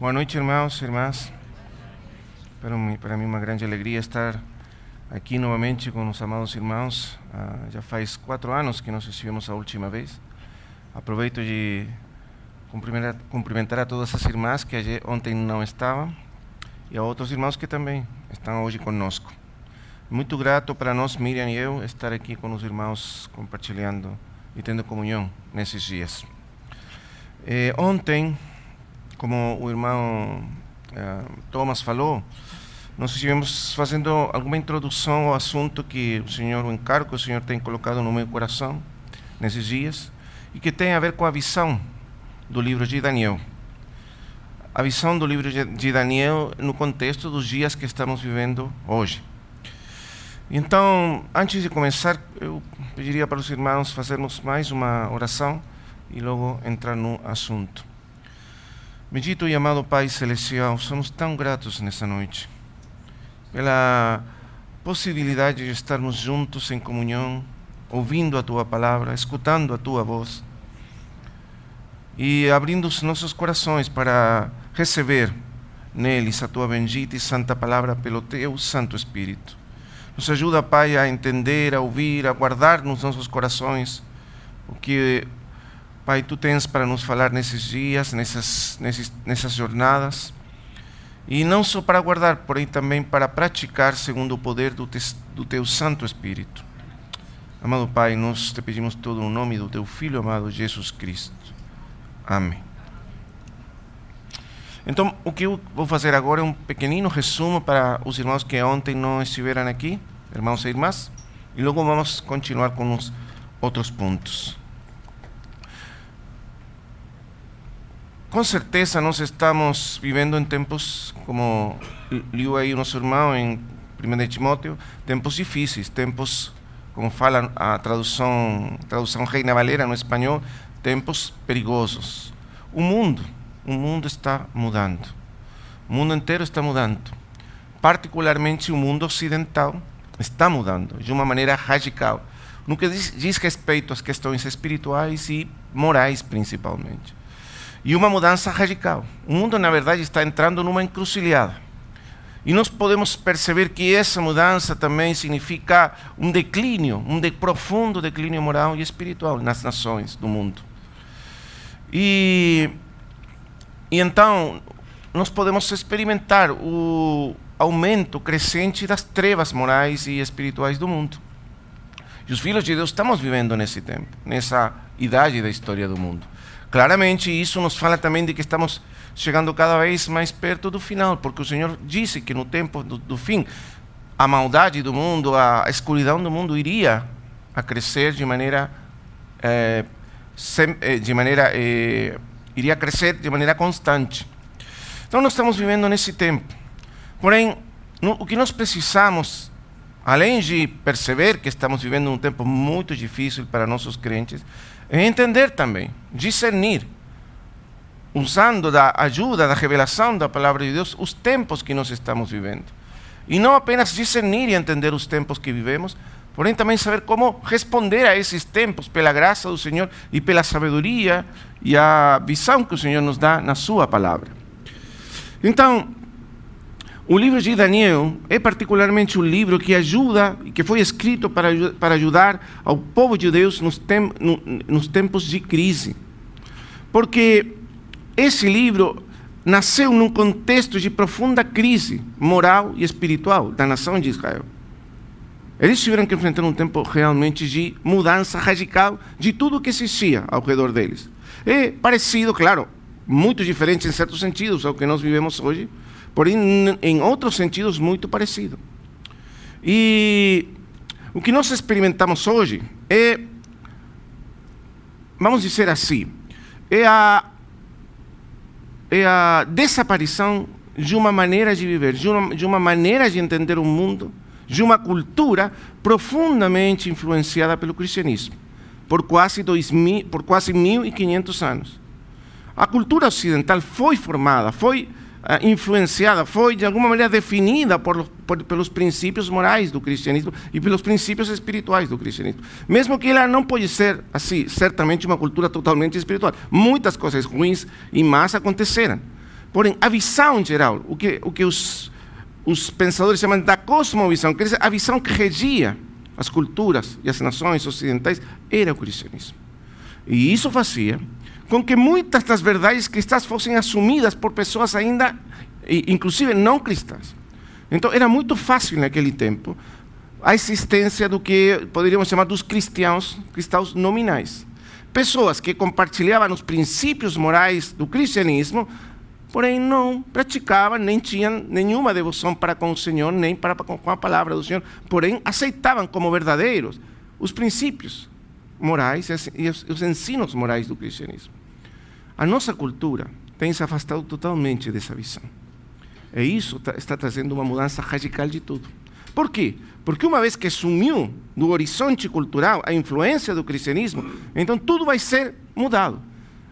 Boa noite, irmãos e irmãs. Para mim, para mim, uma grande alegria estar aqui novamente com os amados irmãos. Ah, já faz quatro anos que nós estivemos a última vez. Aproveito de cumprimentar, a todas as irmãs que ontem não estavam e a outros irmãos que também estão hoje conosco. Muito grato para nós, Miriam e eu, estar aqui com os irmãos compartilhando e tendo comunhão nesses dias. Eh, ontem como o irmão uh, Thomas falou, nós estivemos fazendo alguma introdução ao assunto que o Senhor, o encargo que o Senhor tem colocado no meu coração nesses dias e que tem a ver com a visão do livro de Daniel. A visão do livro de Daniel no contexto dos dias que estamos vivendo hoje. Então, antes de começar, eu pediria para os irmãos fazermos mais uma oração e logo entrar no assunto. Bendito e amado Pai Celestial, somos tão gratos nessa noite pela possibilidade de estarmos juntos em comunhão, ouvindo a Tua palavra, escutando a Tua voz e abrindo os nossos corações para receber neles a Tua bendita e santa palavra pelo Teu Santo Espírito. Nos ajuda, Pai, a entender, a ouvir, a guardar nos nossos corações o que Pai, tu tens para nos falar nesses dias, nessas, nessas, jornadas. E não só para guardar, porém também para praticar segundo o poder do, te, do teu Santo Espírito. Amado Pai, nós te pedimos todo no nome do teu Filho amado Jesus Cristo. Amém. Então, o que eu vou fazer agora é um pequenino resumo para os irmãos que ontem não estiveram aqui, irmãos e irmãs, e logo vamos continuar com os outros pontos. Com certeza nós estamos vivendo em tempos, como liu aí o nosso irmão em 1 Timóteo, tempos difíceis, tempos, como fala a tradução, tradução Reina Valera no espanhol, tempos perigosos. O mundo, o mundo está mudando. O mundo inteiro está mudando. Particularmente o mundo ocidental está mudando de uma maneira radical. No que diz, diz respeito às questões espirituais e morais, principalmente e uma mudança radical. O mundo, na verdade, está entrando numa encruzilhada. E nós podemos perceber que essa mudança também significa um declínio, um de profundo declínio moral e espiritual nas nações do mundo. E, e então, nós podemos experimentar o aumento crescente das trevas morais e espirituais do mundo. E os filhos de Deus estamos vivendo nesse tempo, nessa idade da história do mundo. Claramente, isso nos fala também de que estamos chegando cada vez mais perto do final, porque o Senhor disse que no tempo do, do fim, a maldade do mundo, a escuridão do mundo iria a crescer de maneira é, sem, de maneira é, iria crescer de maneira constante. Então nós estamos vivendo nesse tempo. Porém, no, o que nós precisamos, além de perceber que estamos vivendo um tempo muito difícil para nossos crentes, é entender também, discernir, usando da ajuda, da revelação da palavra de Deus, os tempos que nós estamos vivendo. E não apenas discernir e entender os tempos que vivemos, porém também saber como responder a esses tempos pela graça do Senhor e pela sabedoria e a visão que o Senhor nos dá na Sua palavra. Então, o livro de Daniel é particularmente um livro que ajuda que foi escrito para, para ajudar ao povo judeu nos, tem, no, nos tempos de crise. Porque esse livro nasceu num contexto de profunda crise moral e espiritual da nação de Israel. Eles tiveram que enfrentar um tempo realmente de mudança radical de tudo que existia ao redor deles. É parecido, claro, muito diferente em certos sentidos ao que nós vivemos hoje, porém em outros sentidos muito parecido. E o que nós experimentamos hoje é, vamos dizer assim, é a, é a desaparição de uma maneira de viver, de uma, de uma maneira de entender o mundo, de uma cultura profundamente influenciada pelo cristianismo, por quase, dois mil, por quase 1.500 anos. A cultura ocidental foi formada, foi influenciada, foi de alguma maneira definida por, por, pelos princípios morais do cristianismo e pelos princípios espirituais do cristianismo. Mesmo que ela não pode ser, assim, certamente uma cultura totalmente espiritual. Muitas coisas ruins e más aconteceram. Porém, a visão geral, o que, o que os, os pensadores chamam da cosmovisão, quer dizer, a visão que regia as culturas e as nações ocidentais, era o cristianismo. E isso fazia com que muitas das verdades cristãs fossem assumidas por pessoas ainda, inclusive não cristãs. Então, era muito fácil naquele tempo a existência do que poderíamos chamar dos cristãos, cristãos nominais. Pessoas que compartilhavam os princípios morais do cristianismo, porém não praticavam, nem tinham nenhuma devoção para com o Senhor, nem para com a palavra do Senhor, porém aceitavam como verdadeiros os princípios morais e os ensinos morais do cristianismo. A nossa cultura tem se afastado totalmente dessa visão. E isso está trazendo uma mudança radical de tudo. Por quê? Porque uma vez que sumiu do horizonte cultural a influência do cristianismo, então tudo vai ser mudado.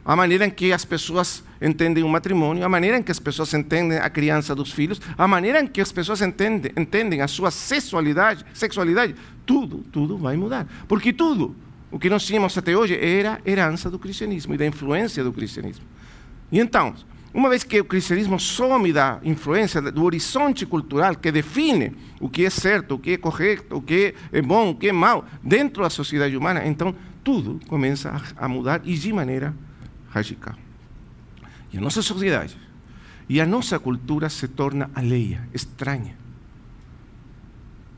A maneira em que as pessoas entendem o matrimônio, a maneira em que as pessoas entendem a criança dos filhos, a maneira em que as pessoas entendem, entendem a sua sexualidade, sexualidade, tudo, tudo vai mudar. Porque tudo o que nós tínhamos até hoje era herança do cristianismo e da influência do cristianismo. E então, uma vez que o cristianismo some da influência do horizonte cultural que define o que é certo, o que é correto, o que é bom, o que é mal dentro da sociedade humana, então tudo começa a mudar e de maneira radical. E a nossa sociedade e a nossa cultura se torna alheia, estranha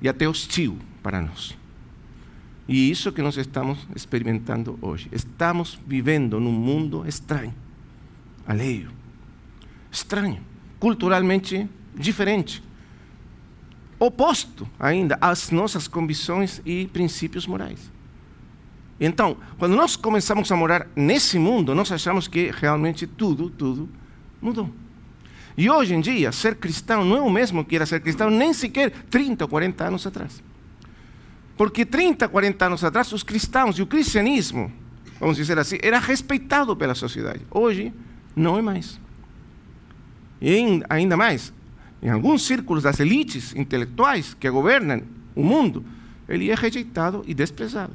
e até hostil para nós. E isso que nós estamos experimentando hoje. Estamos vivendo num mundo estranho, alheio estranho, culturalmente diferente, oposto ainda às nossas convicções e princípios morais. Então, quando nós começamos a morar nesse mundo, nós achamos que realmente tudo, tudo mudou. E hoje em dia, ser cristão não é o mesmo que era ser cristão nem sequer 30 ou 40 anos atrás. Porque 30, 40 anos atrás, os cristãos e o cristianismo, vamos dizer assim, era respeitado pela sociedade. Hoje, não é mais. E ainda mais, em alguns círculos das elites intelectuais que governam o mundo, ele é rejeitado e desprezado.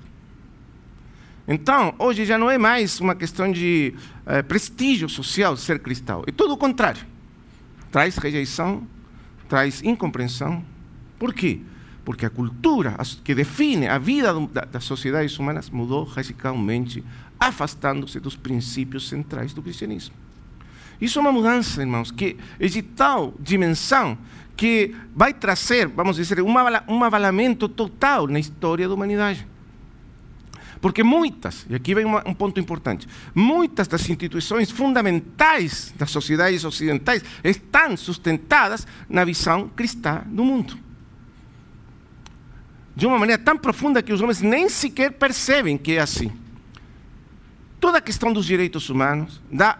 Então, hoje já não é mais uma questão de eh, prestígio social ser cristão. É tudo o contrário. Traz rejeição, traz incompreensão. Por quê? Porque a cultura que define a vida das sociedades humanas mudou radicalmente, afastando-se dos princípios centrais do cristianismo. Isso é uma mudança, irmãos, que é de tal dimensão que vai trazer, vamos dizer, um, avalamento total na história da humanidade. Porque muitas, e aqui vem um ponto importante, muitas das instituições fundamentais das sociedades ocidentais estão sustentadas na visão cristã do mundo. De uma maneira tão profunda que os homens nem sequer percebem que é assim. Toda a questão dos direitos humanos, da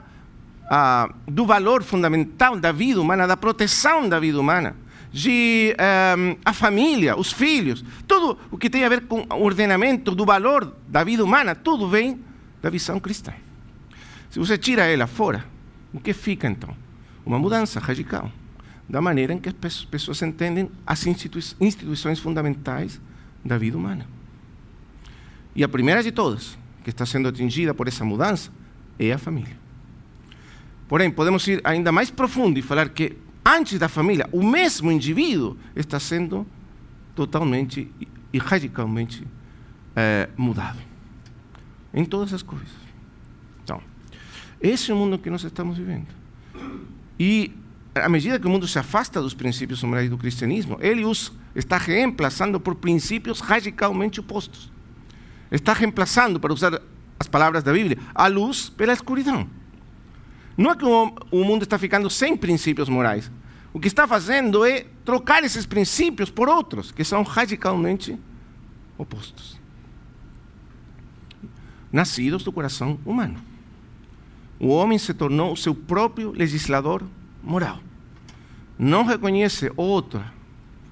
ah, do valor fundamental da vida humana, da proteção da vida humana, de eh, a família, os filhos, tudo o que tem a ver com o ordenamento do valor da vida humana, tudo vem da visão cristã. Se você tira ela fora, o que fica então? Uma mudança radical da maneira em que as pessoas entendem as instituições fundamentais da vida humana. E a primeira de todas, que está sendo atingida por essa mudança, é a família. Porém, podemos ir ainda mais profundo e falar que antes da família, o mesmo indivíduo está sendo totalmente e radicalmente é, mudado. Em todas as coisas. Então, esse é o mundo que nós estamos vivendo. E à medida que o mundo se afasta dos princípios morais do cristianismo, ele os está reemplaçando por princípios radicalmente opostos. Está reemplaçando, para usar as palavras da Bíblia, a luz pela escuridão. Não é que o mundo está ficando sem princípios morais. O que está fazendo é trocar esses princípios por outros, que são radicalmente opostos. Nascidos do coração humano. O homem se tornou o seu próprio legislador moral. Não reconhece outra,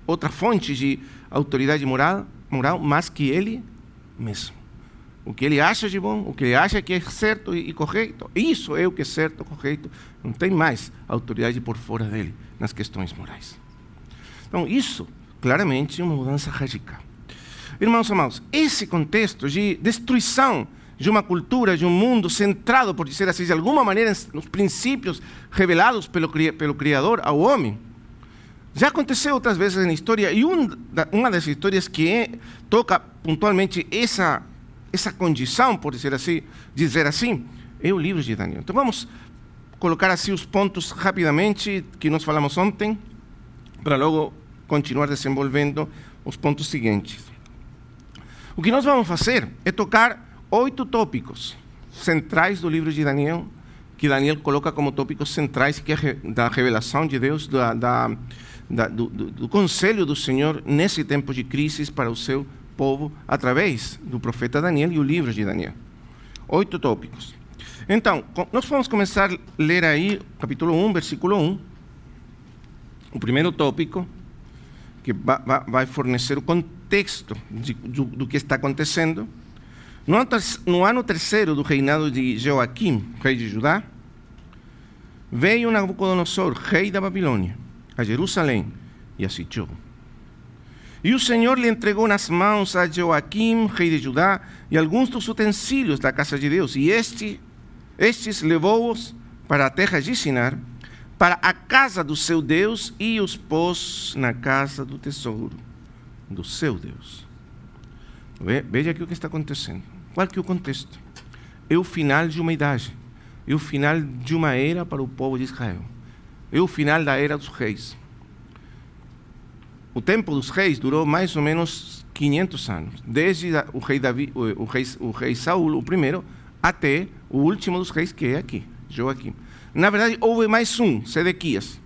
outra fonte de autoridade moral, moral mais que ele mesmo o que ele acha de bom, o que ele acha que é certo e correto. Isso é o que é certo, correto. Não tem mais autoridade por fora dele nas questões morais. Então, isso claramente é uma mudança radical. Irmãos amados, esse contexto de destruição de uma cultura, de um mundo centrado, por dizer assim, de alguma maneira, nos princípios revelados pelo Criador ao homem. Já aconteceu outras vezes na história, e um, uma das histórias que é, toca pontualmente essa, essa condição, por dizer assim, dizer assim, é o livro de Daniel. Então vamos colocar assim os pontos rapidamente que nós falamos ontem, para logo continuar desenvolvendo os pontos seguintes. O que nós vamos fazer é tocar oito tópicos centrais do livro de Daniel, que Daniel coloca como tópicos centrais, que é da revelação de Deus, da, da, da, do, do, conselho do Senhor nesse tempo de crise para o seu povo, através do profeta Daniel e o livro de Daniel. Oito tópicos. Então, nós vamos começar a ler aí, capítulo 1, versículo 1. O primeiro tópico, que vai fornecer o contexto de, do, do que está acontecendo no ano terceiro do reinado de Joaquim, rei de Judá, veio Nabucodonosor, rei da Babilônia, a Jerusalém e a sitiou. E o Senhor lhe entregou nas mãos a Joaquim, rei de Judá, e alguns dos utensílios da casa de Deus. E este, estes levou-os para a terra de Sinar, para a casa do seu Deus, e os pôs na casa do tesouro do seu Deus. Veja aqui o que está acontecendo. Qual que é o contexto? É o final de uma idade. É o final de uma era para o povo de Israel. É o final da era dos reis. O tempo dos reis durou mais ou menos 500 anos, desde o rei Davi, o rei, o rei Saul, o primeiro, até o último dos reis que é aqui, Joaquim. Na verdade, houve mais um, Sedequias,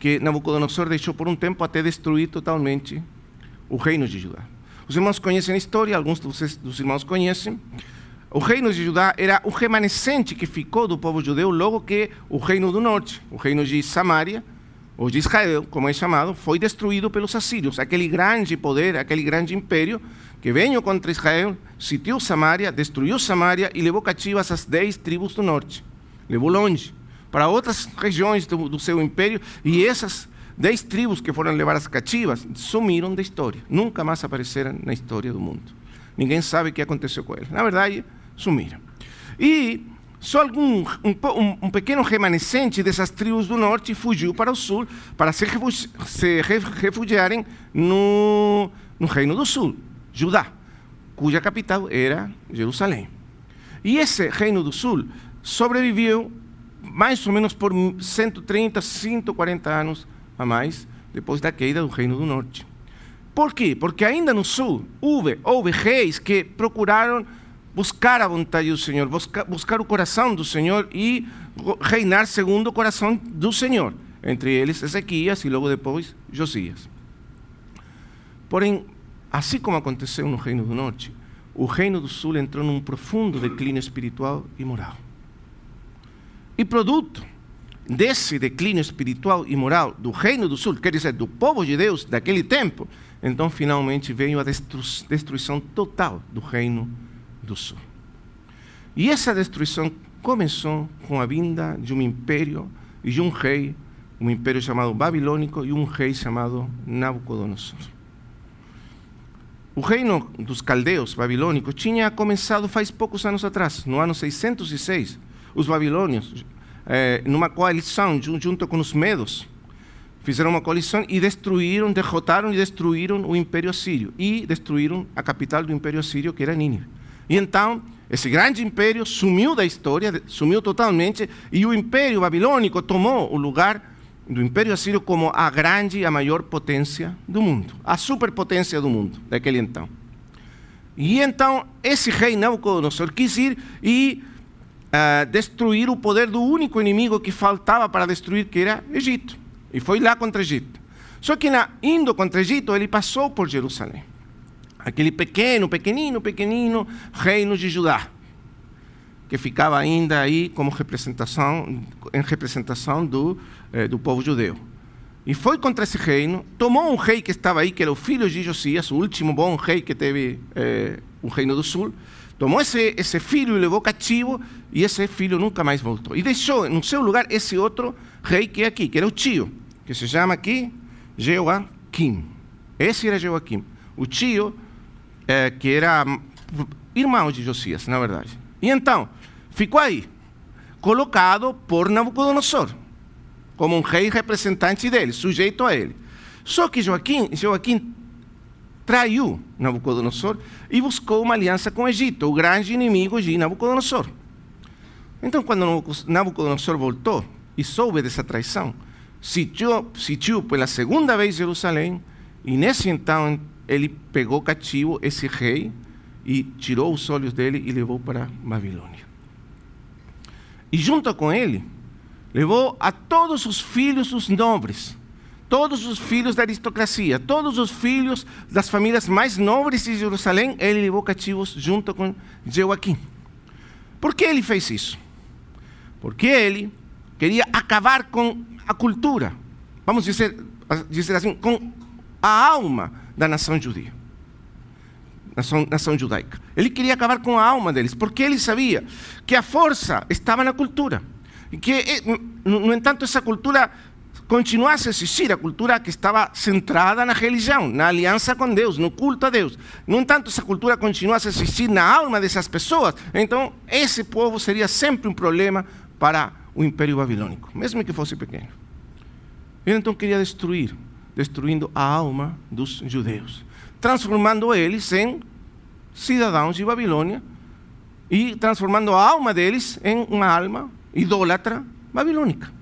que Nabucodonosor deixou por um tempo até destruir totalmente o reino de Judá. Os irmãos conhecem a história, alguns dos irmãos conhecem. O reino de Judá era o remanescente que ficou do povo judeu logo que o reino do norte, o reino de Samaria, ou de Israel, como é chamado, foi destruído pelos assírios. Aquele grande poder, aquele grande império que veio contra Israel, sitiou Samaria, destruiu Samaria e levou cativas as dez tribos do norte. Levou longe, para outras regiões do, do seu império, e essas Dez tribos que foram levadas cativas sumiram da história. Nunca mais apareceram na história do mundo. Ninguém sabe o que aconteceu com eles. Na verdade, sumiram. E só algum, um, um, pequeno remanescente dessas tribos do norte fugiu para o sul para se, refugi se refugiarem no, no Reino do Sul, Judá, cuja capital era Jerusalém. E esse Reino do Sul sobreviveu mais ou menos por 130, 140 anos a mais depois da queda do Reino do Norte. Por quê? Porque ainda no sul houve, houve reis que procuraram buscar a vontade do Senhor, buscar, buscar o coração do Senhor e reinar segundo o coração do Senhor. Entre eles Ezequias e logo depois Josias. Porém, assim como aconteceu no Reino do Norte, o Reino do Sul entrou num profundo declínio espiritual e moral. E produto desse declínio espiritual e moral do reino do sul, quer dizer, do povo de Deus daquele tempo, então finalmente veio a destruição total do reino do sul. E essa destruição começou com a vinda de um império e de um rei, um império chamado babilônico e um rei chamado Nabucodonosor. O reino dos caldeus babilônicos tinha começado faz poucos anos atrás, no ano 606. Os babilônios é, numa coalição junto com os medos. Fizeram uma coalição e destruíram, derrotaram e destruíram o Império Assírio e destruíram a capital do Império Assírio, que era Nínive. E então, esse grande império sumiu da história, sumiu totalmente, e o Império Babilônico tomou o lugar do Império Assírio como a grande a maior potência do mundo, a superpotência do mundo daquele então. E então, esse rei Nabucodonosor quis ir e uh, destruir o poder do único inimigo que faltava para destruir, que era Egito. E foi lá contra Egito. Só que na, indo contra Egito, ele passou por Jerusalém. Aquele pequeno, pequenino, pequenino reino de Judá, que ficava ainda aí como representação, em representação do, eh, do povo judeu. E foi contra esse reino, tomou um rei que estava aí, que era o filho de Josias, o último bom rei que teve eh, o reino do sul, tomou esse, esse filho e levou cativo, e esse filho nunca mais voltou. E deixou no seu lugar esse outro rei que é aqui, que era o tio, que se chama aqui Joaquim. Esse era Joaquim. O tio, é, que era irmão de Josias, na verdade. E então, ficou aí, colocado por Nabucodonosor, como um rei representante dele, sujeito a ele. Só que Joaquim, Joaquim traiu Nabucodonosor e buscou uma aliança com o Egito, o grande inimigo de Nabucodonosor. Então, quando Nabucodonosor voltou e soube dessa traição, sitiou, sitiou pela segunda vez Jerusalém, e nesse então ele pegou cativo esse rei e tirou os olhos dele e levou para Babilônia. E junto com ele, levou a todos os filhos dos nobres, todos os filhos da aristocracia, todos os filhos das famílias mais nobres de Jerusalém, ele levou cativos junto com Joaquim. Por que ele fez isso? Porque ele queria acabar com a cultura, vamos dizer, dizer assim, com a alma da nação judia. Nação, nação judaica. Ele queria acabar com a alma deles, porque ele sabia que a força estava na cultura. E que, eh, no entanto, essa cultura continuasse a existir, a cultura que estava centrada na religião, na aliança com Deus, no culto a Deus. No entanto, essa cultura continuasse a existir na alma dessas pessoas, então esse povo seria sempre um problema para o Império Babilônico, mesmo que fosse pequeno. Ele então queria destruir, destruindo a alma dos judeus, transformando eles em cidadãos de Babilônia e transformando a alma deles em uma alma idólatra babilônica.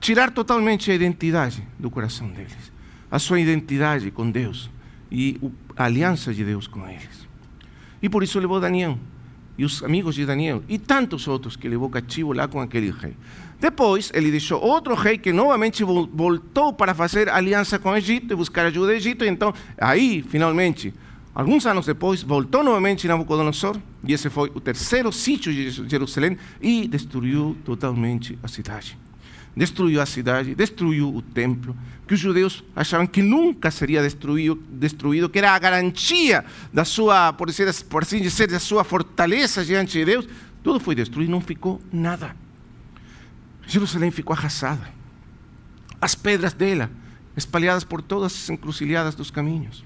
Tirar totalmente a identidade do coração deles, a sua identidade com Deus e a aliança de Deus com eles. E por isso levou Daniel e os amigos de Daniel e tantos outros que levou cativo lá com aquele rei. Depois ele deixou outro rei que novamente voltou para fazer aliança com o Egito e buscar ajuda do Egito. Então, aí, finalmente, alguns anos depois, voltou novamente Nabucodonosor e esse foi o terceiro sítio de Jerusalém e destruiu totalmente a cidade destruiu a cidade, destruiu o templo, que os judeus achavam que nunca seria destruído, destruído que era a garantia da sua, por, dizer, por assim dizer, da sua fortaleza diante de Deus, tudo foi destruído, não ficou nada. Jerusalém ficou arrasada. As pedras dela espalhadas por todas as encruzilhadas dos caminhos.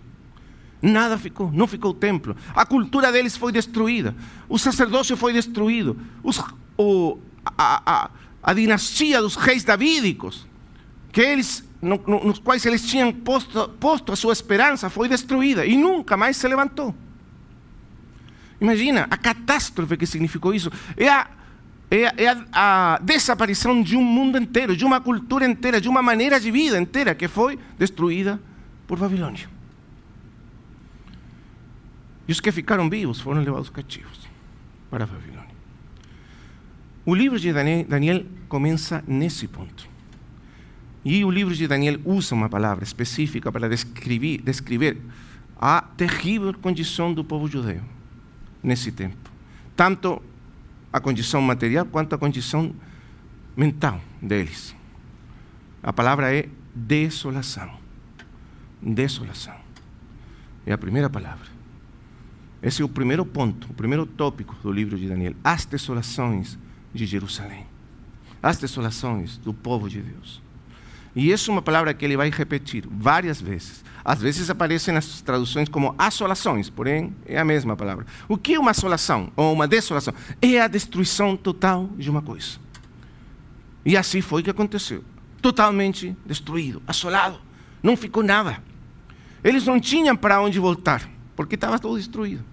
Nada ficou, não ficou o templo. A cultura deles foi destruída. O sacerdócio foi destruído. Os, o, a, a, a dinastia dos reis davídicos, que eles, no, no, nos quais eles tinham posto, posto a sua esperança, foi destruída e nunca mais se levantou. Imagina a catástrofe que significou isso. É a, é, é a, a desaparição de um mundo inteiro, de uma cultura inteira, de uma maneira de vida inteira que foi destruída por Babilônia. E os que ficaram vivos foram levados cativos para Babilônia. O livro de Daniel, Daniel começa nesse ponto. E o livro de Daniel usa uma palavra específica para descrever, descrever a terrível condição do povo judeu nesse tempo. Tanto a condição material quanto a condição mental deles. A palavra é desolação. Desolação. É a primeira palavra. Esse é o primeiro ponto, o primeiro tópico do livro de Daniel. As desolações de Jerusalém, as desolações do povo de Deus. E isso é uma palavra que ele vai repetir várias vezes. Às vezes aparece nas traduções como assolações, porém é a mesma palavra. O que é uma assolação ou uma desolação? É a destruição total de uma coisa. E assim foi que aconteceu. Totalmente destruído, assolado. Não ficou nada. Eles não tinham para onde voltar, porque estava tudo destruído.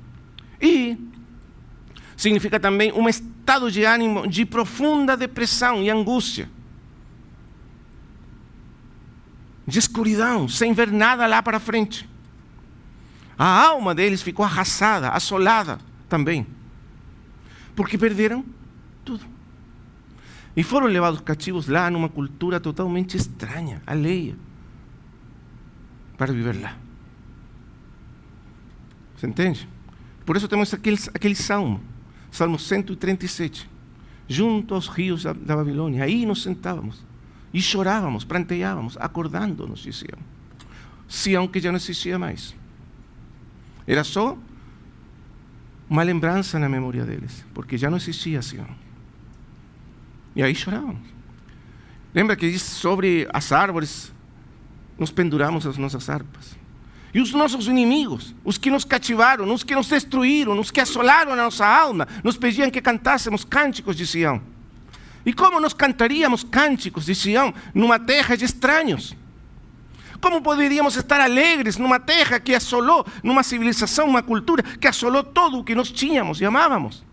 E significa também um estado de ânimo de profunda depressão e angústia. De escuridão, sem ver nada lá para frente. A alma deles ficou arrasada, assolada também. Porque perderam tudo. E foram levados cativos lá numa cultura totalmente estranha, alheia, para viver lá. Você entende? Por isso temos aquele, aquele salmo Salmo 137. Junto aos rios da, da Babilônia. Aí nos sentávamos e chorávamos, pranteávamos, acordando-nos, diziam. Sião que já não existia mais. Era só uma lembrança na memória deles, porque já não existia Sião. E aí chorávamos. Lembra que diz sobre as árvores, nos penduramos as nossas harpas. E os nossos inimigos, os que nos cativaram, os que nos destruíram, os que assolaram a nossa alma, nos pediam que cantássemos cânticos de Sião. E como nós cantaríamos cânticos de Sião numa terra de estranhos? Como poderíamos estar alegres numa terra que assolou, numa civilização, uma cultura que assolou todo o que nós tínhamos e amávamos?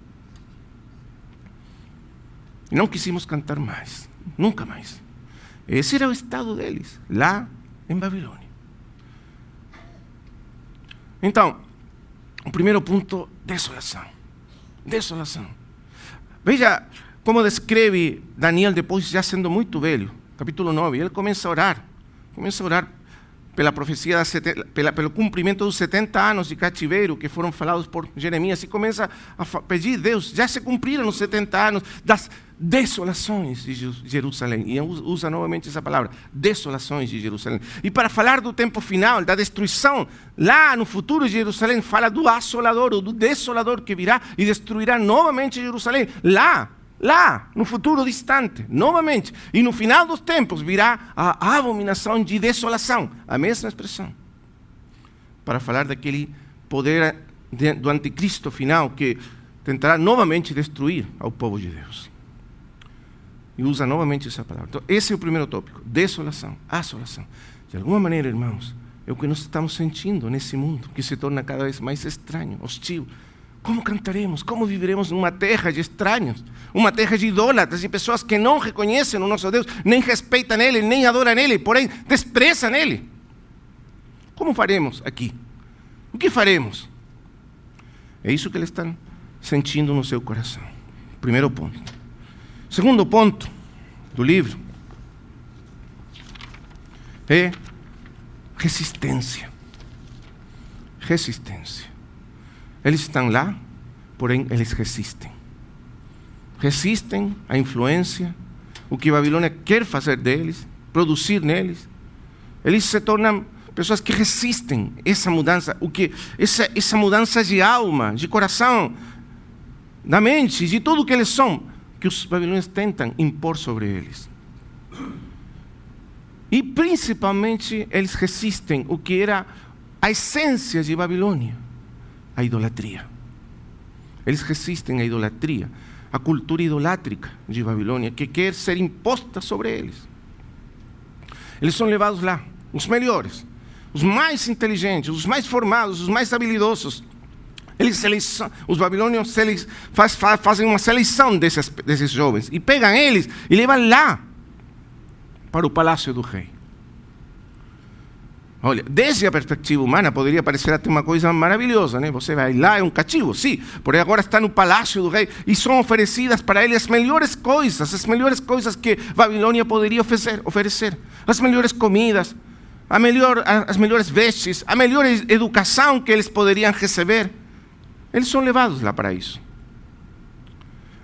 E não quisemos cantar mais, nunca mais. Esse era o estado deles, lá em Babilônia. Então, o primeiro ponto, desolação. Desolação. Veja como descreve Daniel depois, já sendo muito velho, capítulo 9. Ele começa a orar, começa a orar pela profecia, pela, pelo cumprimento dos 70 anos de cativeiro que foram falados por Jeremias, e começa a pedir, Deus, já se cumpriram os 70 anos das desolações de Jerusalém. E usa novamente essa palavra, desolações de Jerusalém. E para falar do tempo final, da destruição, lá no futuro de Jerusalém, fala do assolador, ou do desolador que virá e destruirá novamente Jerusalém. Lá, lá, no futuro distante, novamente. E no final dos tempos virá a abominação de desolação, a mesma expressão. Para falar daquele poder do anticristo final que tentará novamente destruir ao povo de Deus. E usa novamente essa palavra. Então, esse é o primeiro tópico: desolação, assolação. De alguma maneira, irmãos, é o que nós estamos sentindo nesse mundo que se torna cada vez mais estranho, hostil como cantaremos? Como viveremos numa terra de estranhos? Uma terra de idólatras, de pessoas que não reconhecem o nosso Deus, nem respeitam Ele, nem adoram Ele, porém desprezam Ele. Como faremos aqui? O que faremos? É isso que eles estão sentindo no seu coração. Primeiro ponto. Segundo ponto do livro é resistência. Resistência. Eles estão lá, porém eles resistem. Resistem à influência, o que Babilônia quer fazer deles, produzir neles. Eles se tornam pessoas que resistem essa mudança, o que essa, essa mudança de alma, de coração, da mente, de tudo que eles são, que os babilônios tentam impor sobre eles. E principalmente eles resistem o que era a essência de Babilônia a idolatria. Eles resistem à idolatria, à cultura idolátrica de Babilônia, que quer ser imposta sobre eles. Eles são levados lá, os melhores, os mais inteligentes, os mais formados, os mais habilidosos. Eles os babilônios eles faz, fazem uma seleção desses, desses jovens e pegam eles e levam lá para o palácio do rei. Olha, desde a perspectiva humana poderia parecer até uma coisa maravilhosa, né? Você vai lá, é um cativo, sim, porém agora está no palácio do rei e são oferecidas para ele as melhores coisas, as melhores coisas que Babilônia poderia oferecer, oferecer. as melhores comidas, a melhor, as melhores vestes, a melhor educação que eles poderiam receber. Eles são levados lá para isso.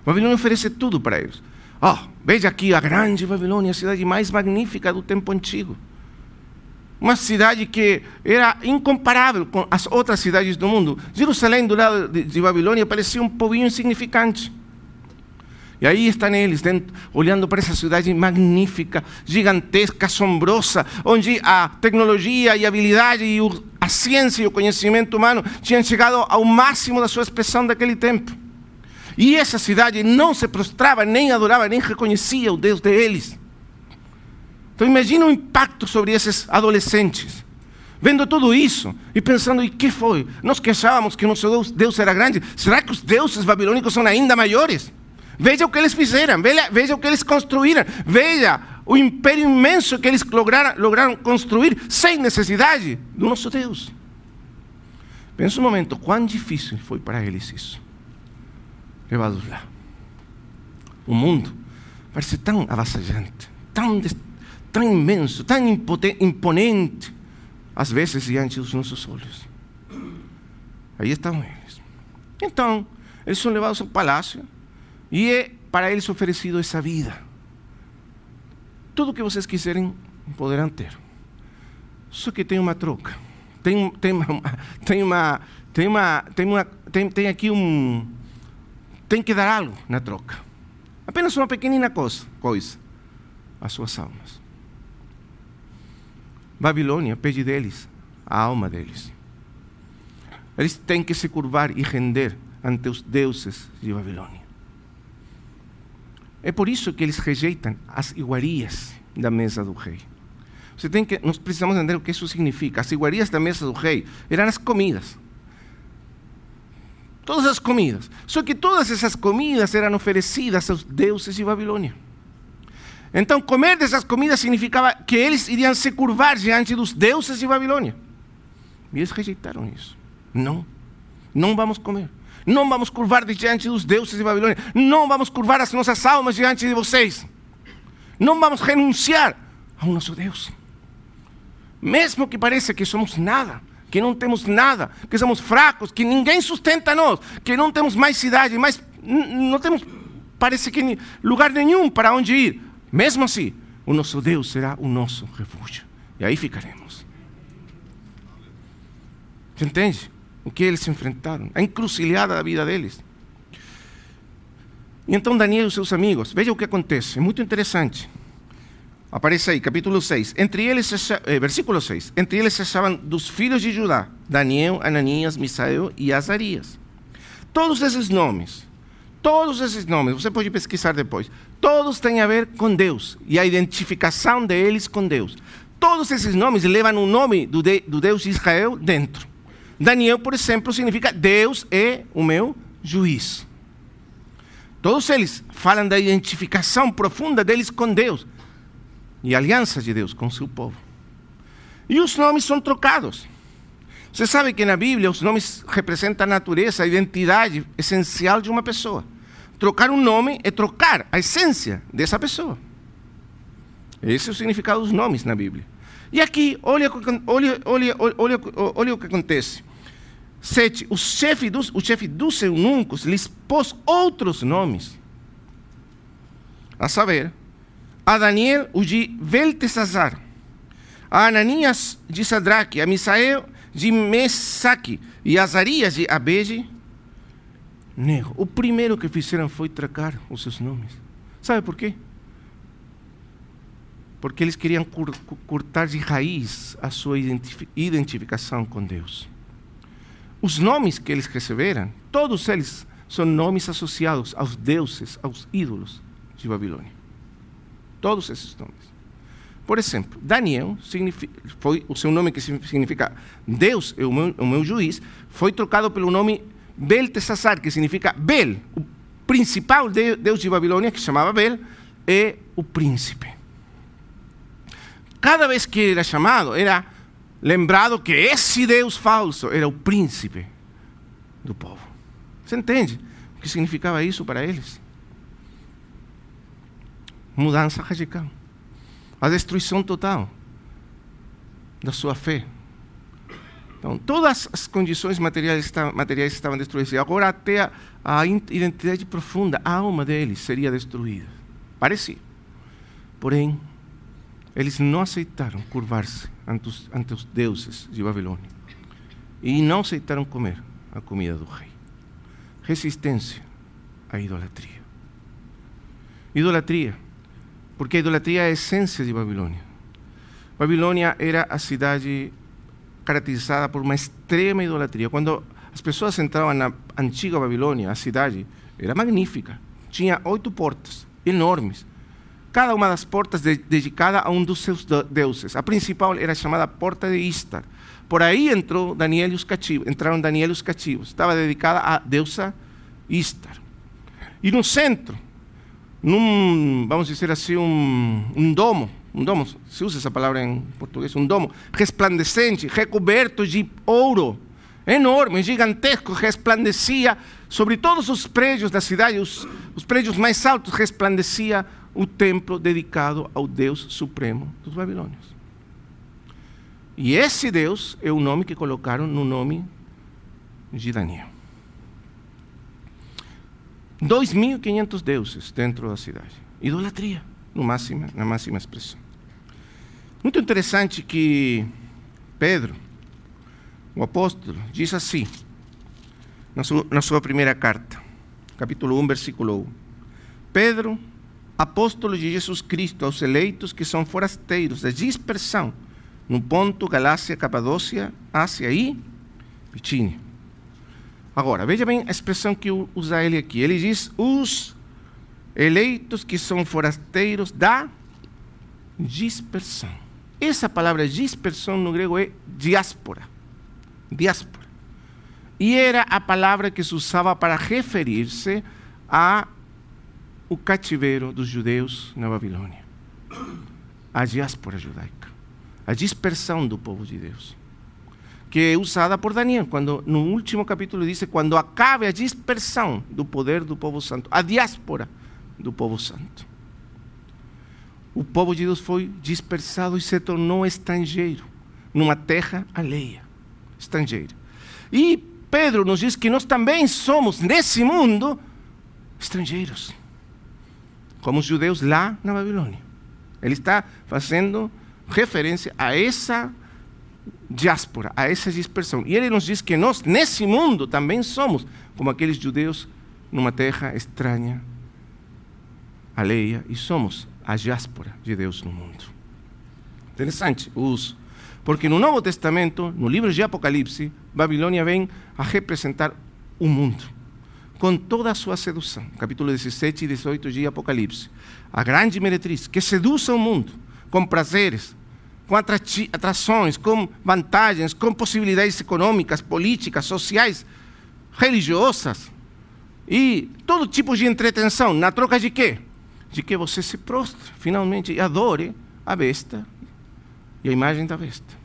Babilônia oferece tudo para eles. Oh, veja aqui a grande Babilônia, a cidade mais magnífica do tempo antigo. Uma cidade que era incomparável com as outras cidades do mundo. Jerusalém, do lado de, Babilônia, parecia um povinho insignificante. E aí estão eles, dentro, olhando para essa cidade magnífica, gigantesca, assombrosa, onde a tecnologia e a habilidade e a ciência e o conhecimento humano tinham chegado ao máximo da sua expressão daquele tempo. E essa cidade não se prostrava, nem adorava, nem reconhecia o Deus deles. Então imagina o impacto sobre esses adolescentes. Vendo tudo isso e pensando, e que foi? Nós que achávamos que nosso Deus, Deus era grande. Será que os deuses babilônicos são ainda maiores? Veja o que eles fizeram, veja, veja o que eles construíram, veja o império imenso que eles lograram, lograram construir sem necessidade do nosso Deus. Pensa um momento, quão difícil foi para eles isso. Levados lá. O mundo parece tão avassajante, tão tão imenso, tão imponente, às vezes diante dos nossos olhos. Aí estão eles. Então, eles são levados ao palácio e é para eles oferecido essa vida. Tudo que vocês quiserem poderão ter. Só que tem uma troca. Tem, tem, tem, uma, tem, uma, tem, uma, tem, tem aqui um. Tem que dar algo na troca. Apenas uma pequenina coisa, coisa as suas almas. Babilônia pede deles a alma deles. Eles têm que se curvar e render ante os deuses de Babilônia. É por isso que eles rejeitam as iguarias da mesa do rei. Você tem que, nós precisamos entender o que isso significa. As iguarias da mesa do rei eram as comidas. Todas as comidas. Só que todas essas comidas eram oferecidas aos deuses de Babilônia. Então, comer dessas comidas significava que eles iriam se curvar diante dos deuses de Babilônia. E eles rejeitaram isso. Não, não vamos comer. Não vamos curvar diante dos deuses de Babilônia. Não vamos curvar as nossas almas diante de vocês. Não vamos renunciar ao nosso Deus. Mesmo que pareça que somos nada, que não temos nada, que somos fracos, que ninguém sustenta nós, que não temos mais cidade, mais, não temos, parece que lugar nenhum para onde ir. Mesmo assim, o nosso Deus será o nosso refúgio. E aí ficaremos. Você entende? O que eles enfrentaram, a encruzilhada da vida deles. E então Daniel e seus amigos, veja o que acontece, é muito interessante. Aparece aí, capítulo 6. Entre eles, eh, versículo 6. Entre eles se achavam dos filhos de Judá, Daniel, Ananias, Misael e Azarias. Todos esses nomes, todos esses nomes, você pode pesquisar depois, todos têm a ver com Deus e a identificação deles com Deus. Todos esses nomes levam o nome do, de, do Deus de Israel dentro. Daniel, por exemplo, significa Deus é o meu juiz. Todos eles falam da identificação profunda deles com Deus e aliança de Deus com seu povo. E os nomes são trocados. Você sabe que na Bíblia os nomes representam a natureza, a identidade essencial de uma pessoa. Trocar um nome é trocar a essência dessa pessoa. Esse é o significado dos nomes na Bíblia. E aqui, olha, olha, olha, olha, olha o que acontece. Sete, o chefe dos, o chefe dos eunucos lhes pôs outros nomes. A saber, a Daniel o de Beltesazar, a Ananias de Sadraque, a Misael de Mesaque e a Azarias de Abede Nego. O primeiro que fizeram foi trocar os seus nomes. Sabe por quê? Porque eles queriam cortar de raiz a sua identificação com Deus. Os nomes que eles receberam, todos eles são nomes associados aos deuses, aos ídolos de Babilônia. Todos esses nomes. Por exemplo, Daniel foi o seu nome que significa Deus é o meu, o meu juiz, foi trocado pelo nome Beltesazar, que significa Bel, o principal deus de Babilônia, que se chamava Bel, é o príncipe. Cada vez que era chamado, era lembrado que esse Deus falso era o príncipe do povo. Você entende o que significava isso para eles? mudança radical, a destruição total da sua fé. Então, todas as condições materiais, materiais estavam destruídas. E agora até a, a, identidade profunda, a alma deles seria destruída. Parecia. Porém, eles não aceitaram curvar-se ante os, ante os deuses de Babilônia. E não aceitaram comer a comida do rei. Resistência à idolatria. Idolatria porque a idolatria é a essência de Babilônia. Babilônia era a cidade caracterizada por uma extrema idolatria. Quando as pessoas entravam na antiga Babilônia, a cidade era magnífica. Tinha oito portas, enormes. Cada uma das portas de, dedicada a um dos seus deuses. A principal era chamada Porta de Istar. Por aí entrou Daniel e os cativos. Entraram Daniel e os cativos. Estava dedicada à deusa Istar. E no centro num, vamos dizer assim, um, um domo, um domo, se usa essa palavra em português, um domo resplandecente, recoberto de ouro, enorme, gigantesco, resplandecia sobre todos os prédios da cidade, os, os prédios mais altos, resplandecia o templo dedicado ao Deus Supremo dos babilônios. E esse Deus é o nome que colocaram no nome de Daniel. 2.500 deuses dentro da cidade. Idolatria, no máximo, na máxima expressão. Muito interessante que Pedro, o apóstolo, diz assim, na sua, na sua primeira carta, capítulo 1, versículo 1. Pedro, apóstolo de Jesus Cristo, aos eleitos que são forasteiros da dispersão no Ponto, Galácia, Capadócia, Ásia e Bitínia. Agora, veja bem a expressão que usa ele aqui. Ele diz: os eleitos que são forasteiros da dispersão. Essa palavra dispersão no grego é diáspora. Diáspora. E era a palavra que se usava para referir-se a o cativeiro dos judeus na Babilônia. A diáspora judaica. A dispersão do povo de Deus. Que é usada por Daniel, quando no último capítulo diz: quando acabe a dispersão do poder do povo santo, a diáspora do povo santo. O povo de Deus foi dispersado e se tornou estrangeiro, numa terra alheia, estrangeira. E Pedro nos diz que nós também somos, nesse mundo, estrangeiros, como os judeus lá na Babilônia. Ele está fazendo referência a essa diáspora, a essa dispersão. E ele nos diz que nós, nesse mundo, também somos como aqueles judeus numa terra estranha, alheia, e somos a diáspora de Deus no mundo. Interessante o uso. Porque no Novo Testamento, no livro de Apocalipse, Babilônia vem a representar o mundo, com toda a sua sedução. Capítulo 17 e 18 de Apocalipse. A grande meretriz que seduz o mundo com prazeres, com atrações, com vantagens, com possibilidades econômicas, políticas, sociais, religiosas e todo tipo de entretenção. Na troca de quê? De que você se prostre finalmente e adore a besta e a imagem da besta.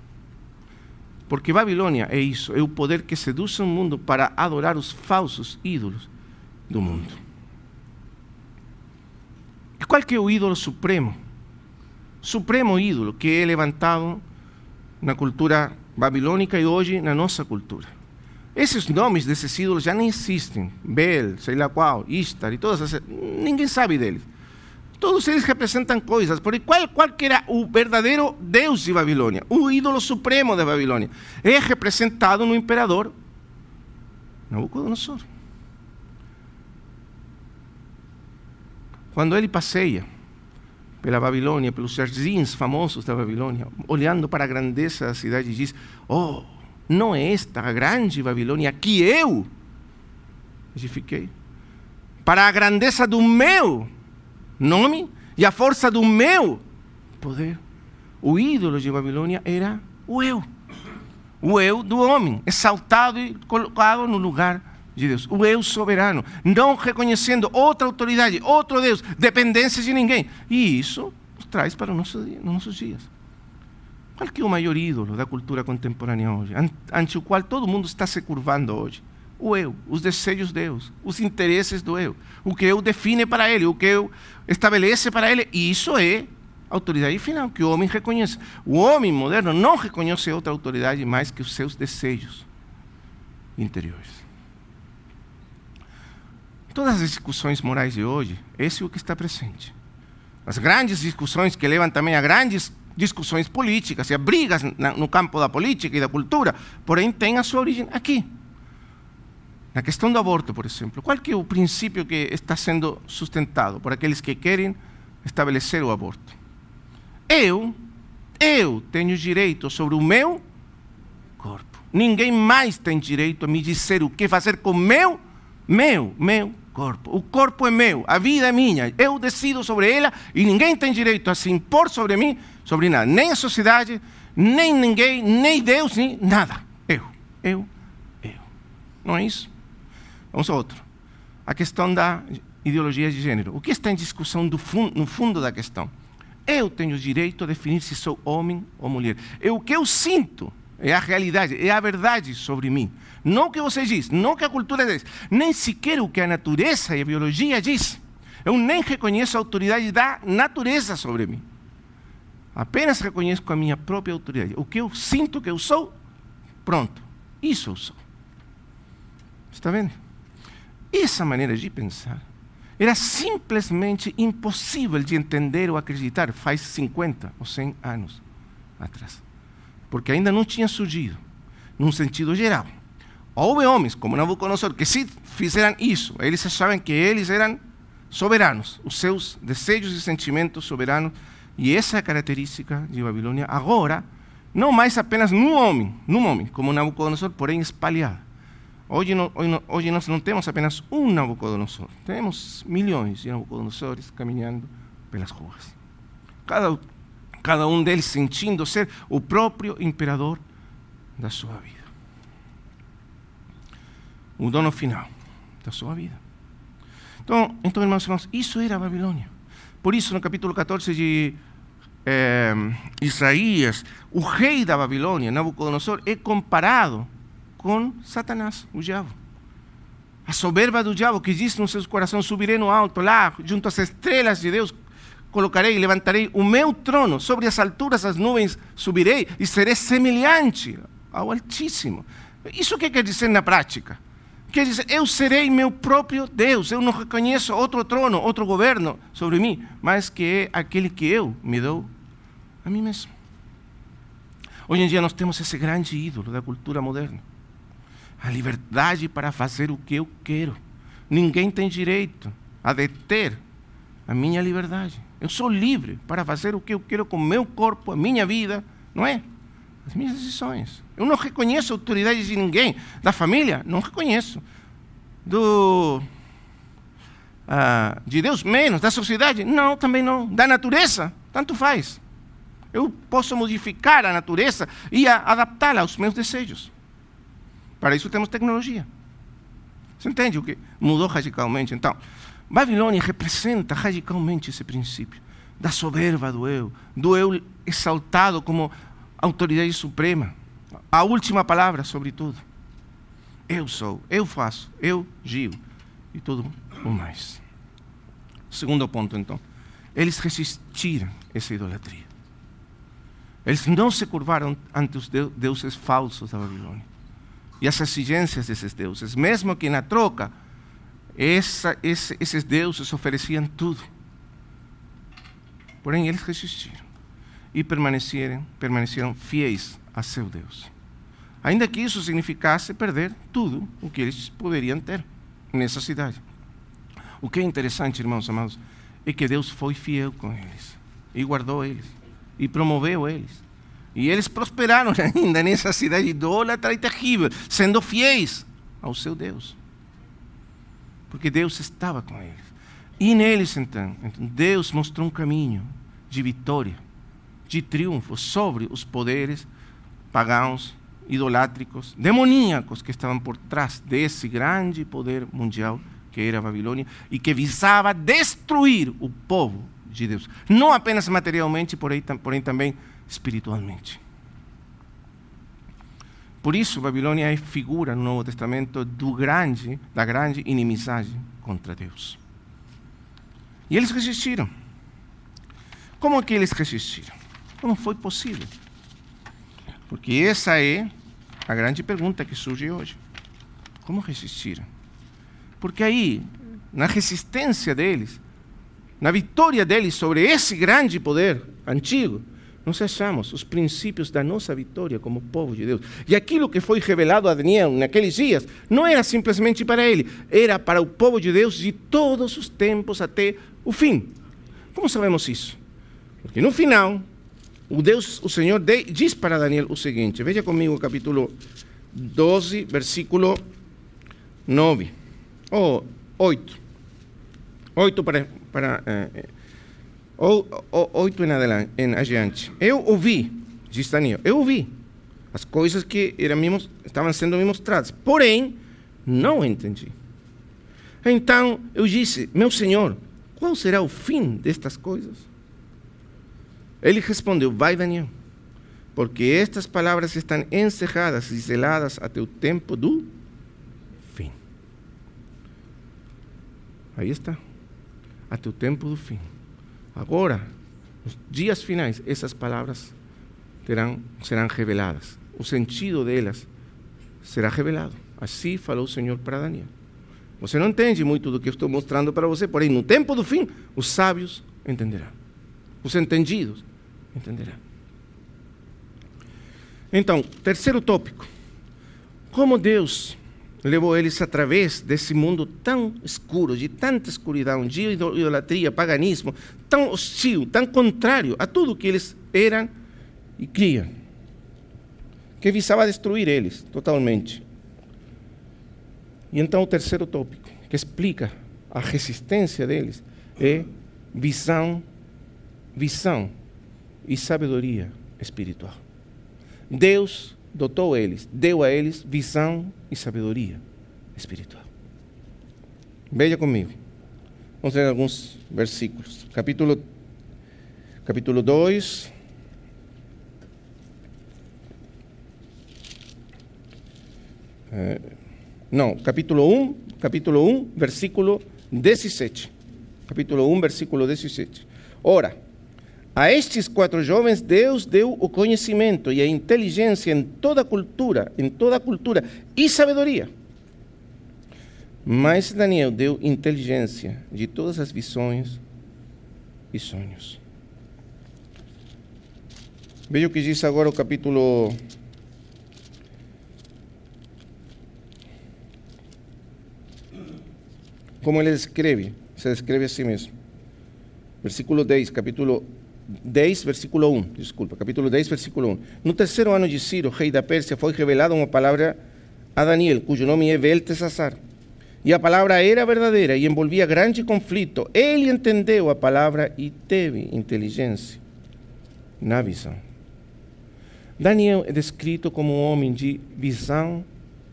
Porque Babilônia é isso, é o poder que seduz o mundo para adorar os falsos ídolos do mundo. E qual que é o ídolo supremo? Supremo ídolo que é levantado na cultura babilônica e hoje na nossa cultura. Esses nomes desses ídolos já nem existem. Bel, sei lá qual, Istar e todas essas. Ninguém sabe deles. Todos eles representam coisas, qual, qual que era o verdadeiro Deus de Babilônia? O ídolo supremo de Babilônia. É representado no imperador Nabucodonosor. Quando ele passeia pela Babilônia, pelos jardins famosos da Babilônia, olhando para a grandeza da cidade, diz: Oh, não é esta a grande Babilônia que eu edifiquei? Para a grandeza do meu nome e a força do meu poder. O ídolo de Babilônia era o eu. O eu do homem, exaltado e colocado no lugar de Deus. O eu soberano, não reconhecendo outra autoridade, outro Deus, dependência de ninguém. E isso nos traz para os nossos, nossos dias. Qual que é o maior ídolo da cultura contemporânea hoje, ante o qual todo mundo está se curvando hoje? O eu, os desejos de Deus, os interesses do eu, o que eu define para ele, o que eu estabelece para ele, e isso é autoridade final que o homem reconhece. O homem moderno não reconhece outra autoridade mais que os seus desejos interiores. Todas as discussões morais de hoje, esse é o que está presente. As grandes discussões que levam também a grandes discussões políticas e a brigas no campo da política e da cultura, porém têm a sua origem aqui. Na questão do aborto, por exemplo, qual é o princípio que está sendo sustentado por aqueles que querem estabelecer o aborto? Eu, eu tenho direito sobre o meu corpo. Ninguém mais tem direito a me dizer o que fazer com meu, meu, meu corpo. O corpo é meu, a vida é minha. Eu decido sobre ela e ninguém tem direito a se impor sobre mim, sobre nada. Nem a sociedade, nem ninguém, nem Deus, nem nada. Eu, eu, eu. Não é isso? Vamos a outro. A questão da ideologia de gênero. O que está em discussão fundo, no fundo da questão? Eu tenho o direito a definir se sou homem ou mulher. É o que eu sinto, é a realidade, é a verdade sobre mim. Não o que você diz, não o que a cultura diz, nem sequer o que a natureza e a biologia diz. Eu nem reconheço a autoridade da natureza sobre mim. Apenas reconheço a minha própria autoridade. O que eu sinto que eu sou, pronto. Isso eu sou. Está vendo? Essa maneira de pensar era simplesmente impossível de entender ou acreditar faz 50 ou 100 anos atrás. Porque ainda não tinha surgido, num sentido geral. Houve homens, como Nabucodonosor, que se fizeram isso, eles achavam que eles eram soberanos, os seus desejos e sentimentos soberanos, e essa é a característica de Babilônia agora não mais apenas num homem, num homem, como Nabucodonosor, porém espalhada. Hoje, não, hoje, hoje nós não temos apenas um Nabucodonosor, temos milhões de Nabucodonosores caminhando pelas ruas. Cada, cada um deles sentindo ser o próprio imperador da sua vida. O dono final da sua vida. Então, então irmãos e irmãos, isso era a Babilônia. Por isso, no capítulo 14 de eh, Isaías, o rei da Babilônia, Nabucodonosor, é comparado com Satanás, o diabo. A soberba do diabo que diz no seu coração: subirei no alto, lá, junto às estrelas de Deus, colocarei e levantarei o meu trono, sobre as alturas das nuvens subirei e serei semelhante ao Altíssimo. Isso o que quer dizer na prática? Quer dizer, eu serei meu próprio Deus, eu não reconheço outro trono, outro governo sobre mim, mas que é aquele que eu me dou a mim mesmo. Hoje em dia nós temos esse grande ídolo da cultura moderna. A liberdade para fazer o que eu quero. Ninguém tem direito a deter a minha liberdade. Eu sou livre para fazer o que eu quero com o meu corpo, a minha vida, não é? As minhas decisões. Eu não reconheço a autoridade de ninguém. Da família, não reconheço. Do, uh, de Deus, menos. Da sociedade, não, também não. Da natureza, tanto faz. Eu posso modificar a natureza e adaptá-la aos meus desejos. Para isso temos tecnologia. Você entende o que mudou radicalmente? Então, Babilônia representa radicalmente esse princípio da soberba do eu, do eu exaltado como autoridade suprema, a última palavra sobre tudo. Eu sou, eu faço, eu giro e tudo o mais. Segundo ponto, então, eles resistiram essa idolatria. Eles não se curvaram ante os deuses falsos da Babilônia e as exigências desses deuses, mesmo que na troca essa, esse, esses deuses ofereciam tudo. Porém, eles resistiram e permaneceram, permaneceram fiéis a seu Deus. Ainda que isso significasse perder tudo o que eles poderiam ter nessa cidade. O que é interessante, irmãos amados, é que Deus foi fiel com eles e guardou eles e promoveu eles. E eles prosperaram ainda nessa cidade idólatra e terrível, sendo fiéis ao seu Deus. Porque Deus estava com eles. E neles, então, Deus mostrou um caminho de vitória, de triunfo sobre os poderes pagãos, idolátricos, demoníacos que estavam por trás desse grande poder mundial que era a Babilônia e que visava destruir o povo de Deus. Não apenas materialmente, porém, porém também espiritualmente. Por isso, Babilônia é figura no Novo Testamento do grande, da grande inimizade contra Deus. E eles resistiram. Como é que eles resistiram? Como foi possível? Porque essa é a grande pergunta que surge hoje. Como resistiram? Porque aí, na resistência deles, na vitória deles sobre esse grande poder antigo, nós achamos os princípios da nossa vitória como povo de Deus. E aquilo que foi revelado a Daniel naqueles dias não era simplesmente para ele, era para o povo de Deus de todos os tempos até o fim. Como sabemos isso? Porque no final, o Deus, o Senhor diz para Daniel o seguinte: veja comigo o capítulo 12, versículo 9, ou 8. 8 para, para eh, oito em, em adiante. Eu ouvi, diz Daniel, eu ouvi as coisas que eram, estavam sendo me mostradas, porém, não entendi. Então eu disse, meu senhor, qual será o fim destas coisas? Ele respondeu, vai Daniel, porque estas palavras estão encerradas e seladas até o tempo do fim. Aí está, até o tempo do fim. Agora, nos dias finais, essas palavras terão, serão reveladas. O sentido delas será revelado. Assim falou o Senhor para Daniel. Você não entende muito do que estou mostrando para você, porém, no tempo do fim, os sábios entenderão. Os entendidos entenderão. Então, terceiro tópico. Como Deus levou eles através desse mundo tão escuro, de tanta escuridão, de idolatria, paganismo, tão hostil, tão contrário a tudo que eles eram e criam. que visava destruir eles totalmente. E então o terceiro tópico, que explica a resistência deles, é visão, visão e sabedoria espiritual. Deus dotou eles, deu a eles visão e sabedoria espiritual. Veja comigo. Vamos ler alguns versículos. Capítulo, capítulo 2. É, não, capítulo 1, capítulo 1, versículo 17. Capítulo 1, versículo 17. Ora, a estes quatro jovens Deus deu o conhecimento e a inteligência em toda cultura, em toda cultura e sabedoria. Mas Daniel deu inteligência de todas as visões e sonhos. Veja o que diz agora o capítulo como ele descreve, se descreve a si mesmo. Versículo 10, capítulo 10, versículo 1, desculpa, capítulo 10, versículo 1. No terceiro ano de Ciro, rei da Pérsia, foi revelada uma palavra a Daniel, cujo nome é Beltesazar. E a palavra era verdadeira e envolvia grande conflito. Ele entendeu a palavra e teve inteligência na visão. Daniel é descrito como um homem de visão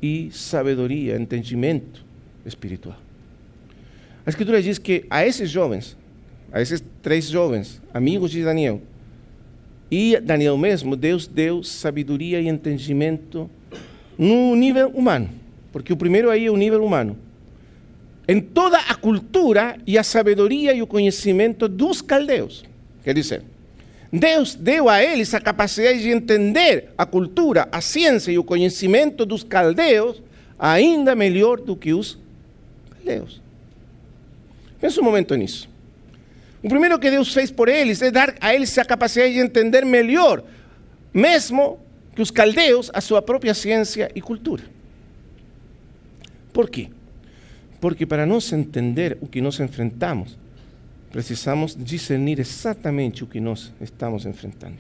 e sabedoria, entendimento espiritual. A Escritura diz que a esses jovens, a esses três jovens, amigos de Daniel, e Daniel mesmo, Deus deu sabedoria e entendimento no nível humano, porque o primeiro aí é o nível humano. Em toda a cultura e a sabedoria e o conhecimento dos caldeus. Quer dizer, Deus deu a eles a capacidade de entender a cultura, a ciência e o conhecimento dos caldeus ainda melhor do que os caldeus. Pensa um momento nisso. O primeiro que Deus fez por eles é dar a eles a capacidade de entender melhor, mesmo que os caldeus, a sua própria ciência e cultura. Por quê? Porque para nós entender o que nós enfrentamos, precisamos discernir exatamente o que nós estamos enfrentando.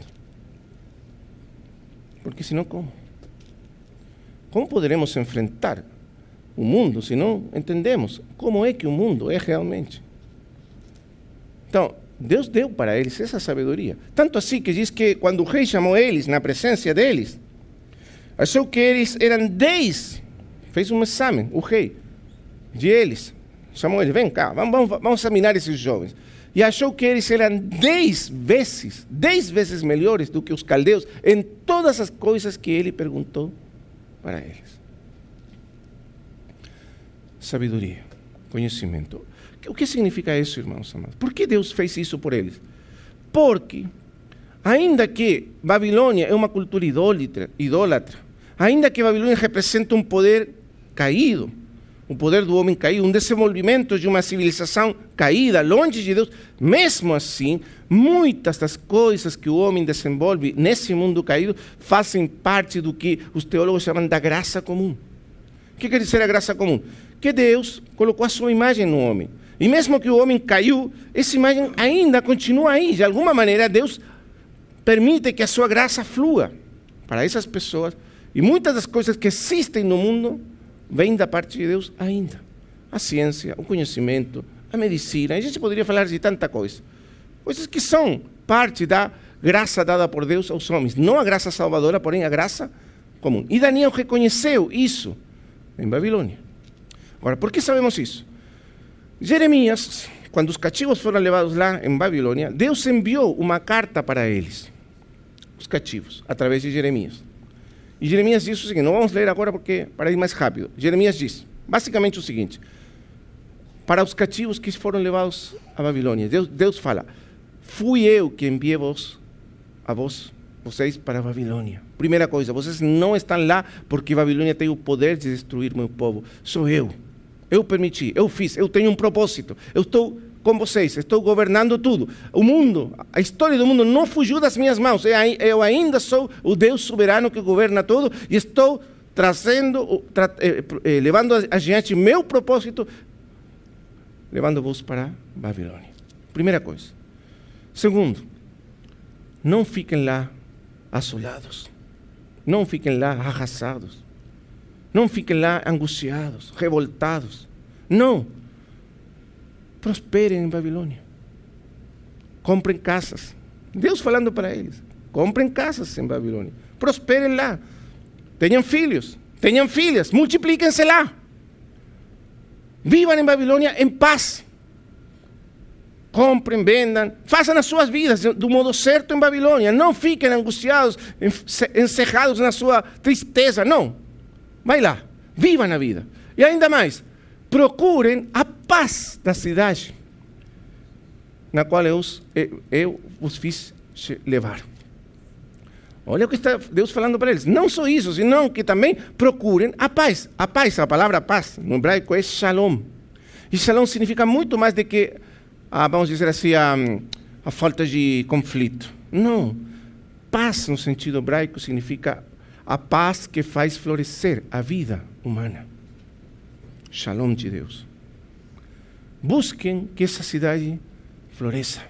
Porque senão, como? Como poderemos enfrentar o mundo se não entendemos como é que o mundo é realmente. Então, Deus deu para eles essa sabedoria. Tanto assim que diz que quando o rei chamou eles na presença deles, achou que eles eram dez. Fez um exame, o rei, de eles. Chamou eles, vem cá, vamos, vamos, vamos examinar esses jovens. E achou que eles eram dez vezes, dez vezes melhores do que os caldeus em todas as coisas que ele perguntou para eles sabedoria, conhecimento. O que significa isso, irmãos amados? Por que Deus fez isso por eles? Porque, ainda que Babilônia é uma cultura idólatra, idólatra ainda que Babilônia representa um poder caído, o poder do homem caído, um desenvolvimento de uma civilização caída, longe de Deus, mesmo assim, muitas das coisas que o homem desenvolve nesse mundo caído fazem parte do que os teólogos chamam da graça comum. O que quer dizer a graça comum? que Deus colocou a sua imagem no homem. E mesmo que o homem caiu, essa imagem ainda continua aí. De alguma maneira, Deus permite que a sua graça flua para essas pessoas. E muitas das coisas que existem no mundo vêm da parte de Deus ainda. A ciência, o conhecimento, a medicina. A gente poderia falar de tanta coisa. Coisas que são parte da graça dada por Deus aos homens. Não a graça salvadora, porém a graça comum. E Daniel reconheceu isso em Babilônia. Agora, por que sabemos isso? Jeremias, quando os cativos foram levados lá em Babilônia, Deus enviou uma carta para eles, os cativos, através de Jeremias. E Jeremias diz o seguinte: não vamos ler agora porque para ir mais rápido. Jeremias diz basicamente o seguinte: para os cativos que foram levados a Babilônia, Deus, Deus fala: fui eu que enviei vos, a vós, vocês para a Babilônia. Primeira coisa, vocês não estão lá porque Babilônia tem o poder de destruir meu povo. Sou eu. Eu permiti, eu fiz, eu tenho um propósito. Eu estou com vocês, estou governando tudo. O mundo, a história do mundo não fugiu das minhas mãos. Eu ainda sou o Deus soberano que governa tudo e estou trazendo, tra, eh, eh, levando adiante meu propósito, levando-vos para Babilônia. Primeira coisa. Segundo, não fiquem lá assolados. Não fiquem lá arrasados. Não fiquem lá angustiados, revoltados. Não. Prosperem em Babilônia. Comprem casas. Deus falando para eles: comprem casas em Babilônia. Prosperem lá. Tenham filhos, tenham filhas, multipliquem-se lá. Vivam em Babilônia em paz. Comprem, vendam, façam as suas vidas do modo certo em Babilônia. Não fiquem angustiados, encerrados na sua tristeza. Não. Vai lá, vivam a vida. E ainda mais, procurem a paz da cidade na qual eu, eu os fiz levar. Olha o que está Deus falando para eles. Não só isso, senão que também procurem a paz. A paz, a palavra paz, no hebraico é shalom. E shalom significa muito mais do que, ah, vamos dizer assim, a, a falta de conflito. Não. Paz, no sentido hebraico, significa a paz que faz florescer a vida humana. Shalom de Deus. Busquem que essa cidade floresça.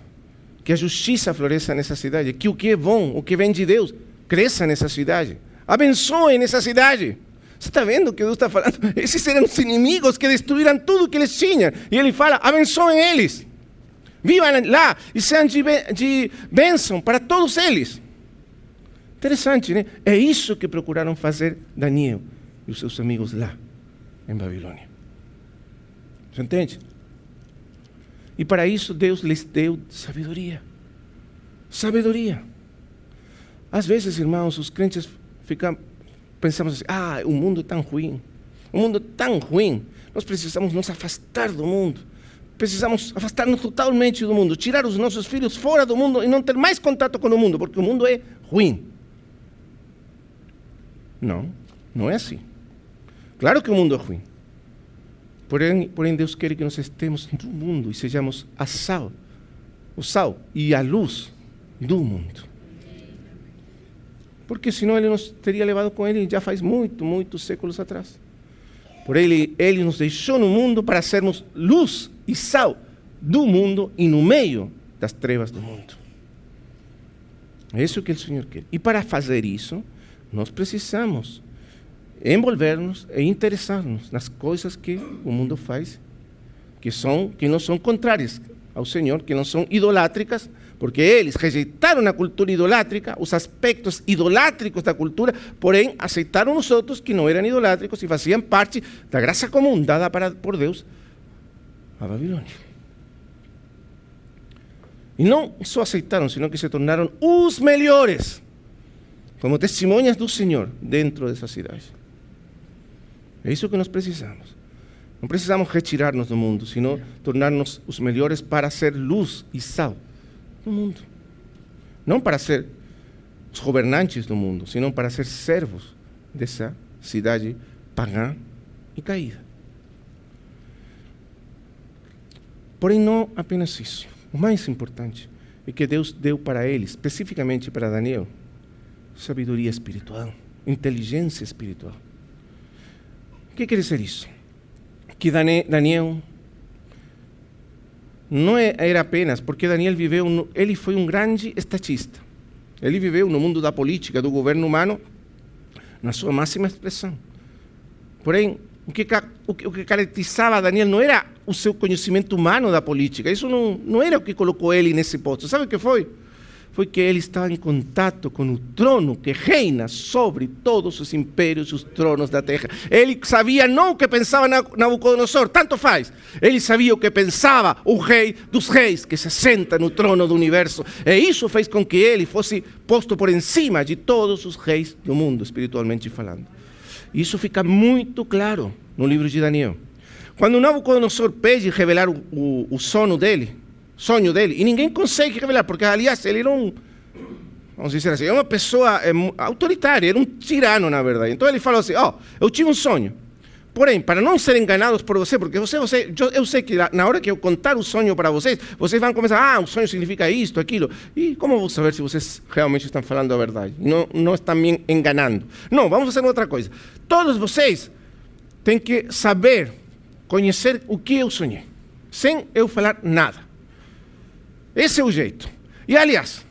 Que a justiça floresça nessa cidade. Que o que é bom, o que vem de Deus, cresça nessa cidade. Abençoe nessa cidade. Você está vendo que Deus está falando? Esses eram os inimigos que destruíram tudo que eles tinham. E ele fala: abençoem eles. Vivam lá e sejam de bênção para todos eles. Interessante, né? É isso que procuraram fazer Daniel e os seus amigos lá, em Babilônia. Você entende? E para isso Deus lhes deu sabedoria. Sabedoria. Às vezes, irmãos, os crentes ficam, pensamos assim: ah, o mundo é tão ruim. O mundo é tão ruim. Nós precisamos nos afastar do mundo. Precisamos afastar-nos totalmente do mundo, tirar os nossos filhos fora do mundo e não ter mais contato com o mundo, porque o mundo é ruim. Não, não é assim. Claro que o mundo é ruim. Porém, porém, Deus quer que nós estemos no mundo e sejamos a sal, o sal e a luz do mundo. Porque senão Ele nos teria levado com Ele já faz muito, muitos séculos atrás. Por Ele, Ele nos deixou no mundo para sermos luz e sal do mundo e no meio das trevas do mundo. É isso que o Senhor quer. E para fazer isso, nós precisamos envolver-nos e interessar-nos nas coisas que o mundo faz, que são que não são contrárias ao Senhor, que não são idolátricas, porque eles rejeitaram a cultura idolátrica, os aspectos idolátricos da cultura, porém aceitaram os outros que não eram idolátricos e faziam parte da graça comum dada para, por Deus a Babilônia. E não só aceitaram, senão que se tornaram os melhores, como testemunhas do Senhor dentro dessa cidade. É isso que nós precisamos. Não precisamos retirar-nos do mundo, sino tornar-nos os melhores para ser luz e sal do mundo. Não para ser os governantes do mundo, sino para ser servos dessa cidade pagã e caída. Porém, não apenas isso. O mais importante é que Deus deu para ele, especificamente para Daniel, sabedoria espiritual, inteligência espiritual. O que quer dizer isso? Que Daniel não era apenas porque Daniel viveu, ele foi um grande estatista. Ele viveu no mundo da política, do governo humano, na sua máxima expressão. Porém, o que, o que caracterizava Daniel não era o seu conhecimento humano da política, isso não, não era o que colocou ele nesse posto. Sabe o que foi? Foi que ele estava em contato com o trono que reina sobre todos os impérios e os tronos da terra. Ele sabia não o que pensava Nabucodonosor, tanto faz. Ele sabia o que pensava o rei dos reis, que se senta no trono do universo. E isso fez com que ele fosse posto por encima de todos os reis do mundo, espiritualmente falando. Isso fica muito claro no livro de Daniel. Quando Nabucodonosor pede revelar o, o, o sono dele, sonho dele. E ninguém consegue revelar, porque, aliás, ele era um, vamos dizer assim, uma pessoa é, autoritária, era um tirano, na verdade. Então ele falou assim: Ó, oh, eu tive um sonho. Porém, para não ser enganados por você, porque você, você eu, eu, sei que na hora que eu contar o sonho para vocês, vocês vão começar, ah, o sonho significa isto, aquilo. E como vou saber se vocês realmente estão falando a verdade? Não, não estão me enganando. Não, vamos fazer outra coisa. Todos vocês têm que saber, conhecer o que eu sonhei, sem eu falar nada. Esse é o jeito. E aliás,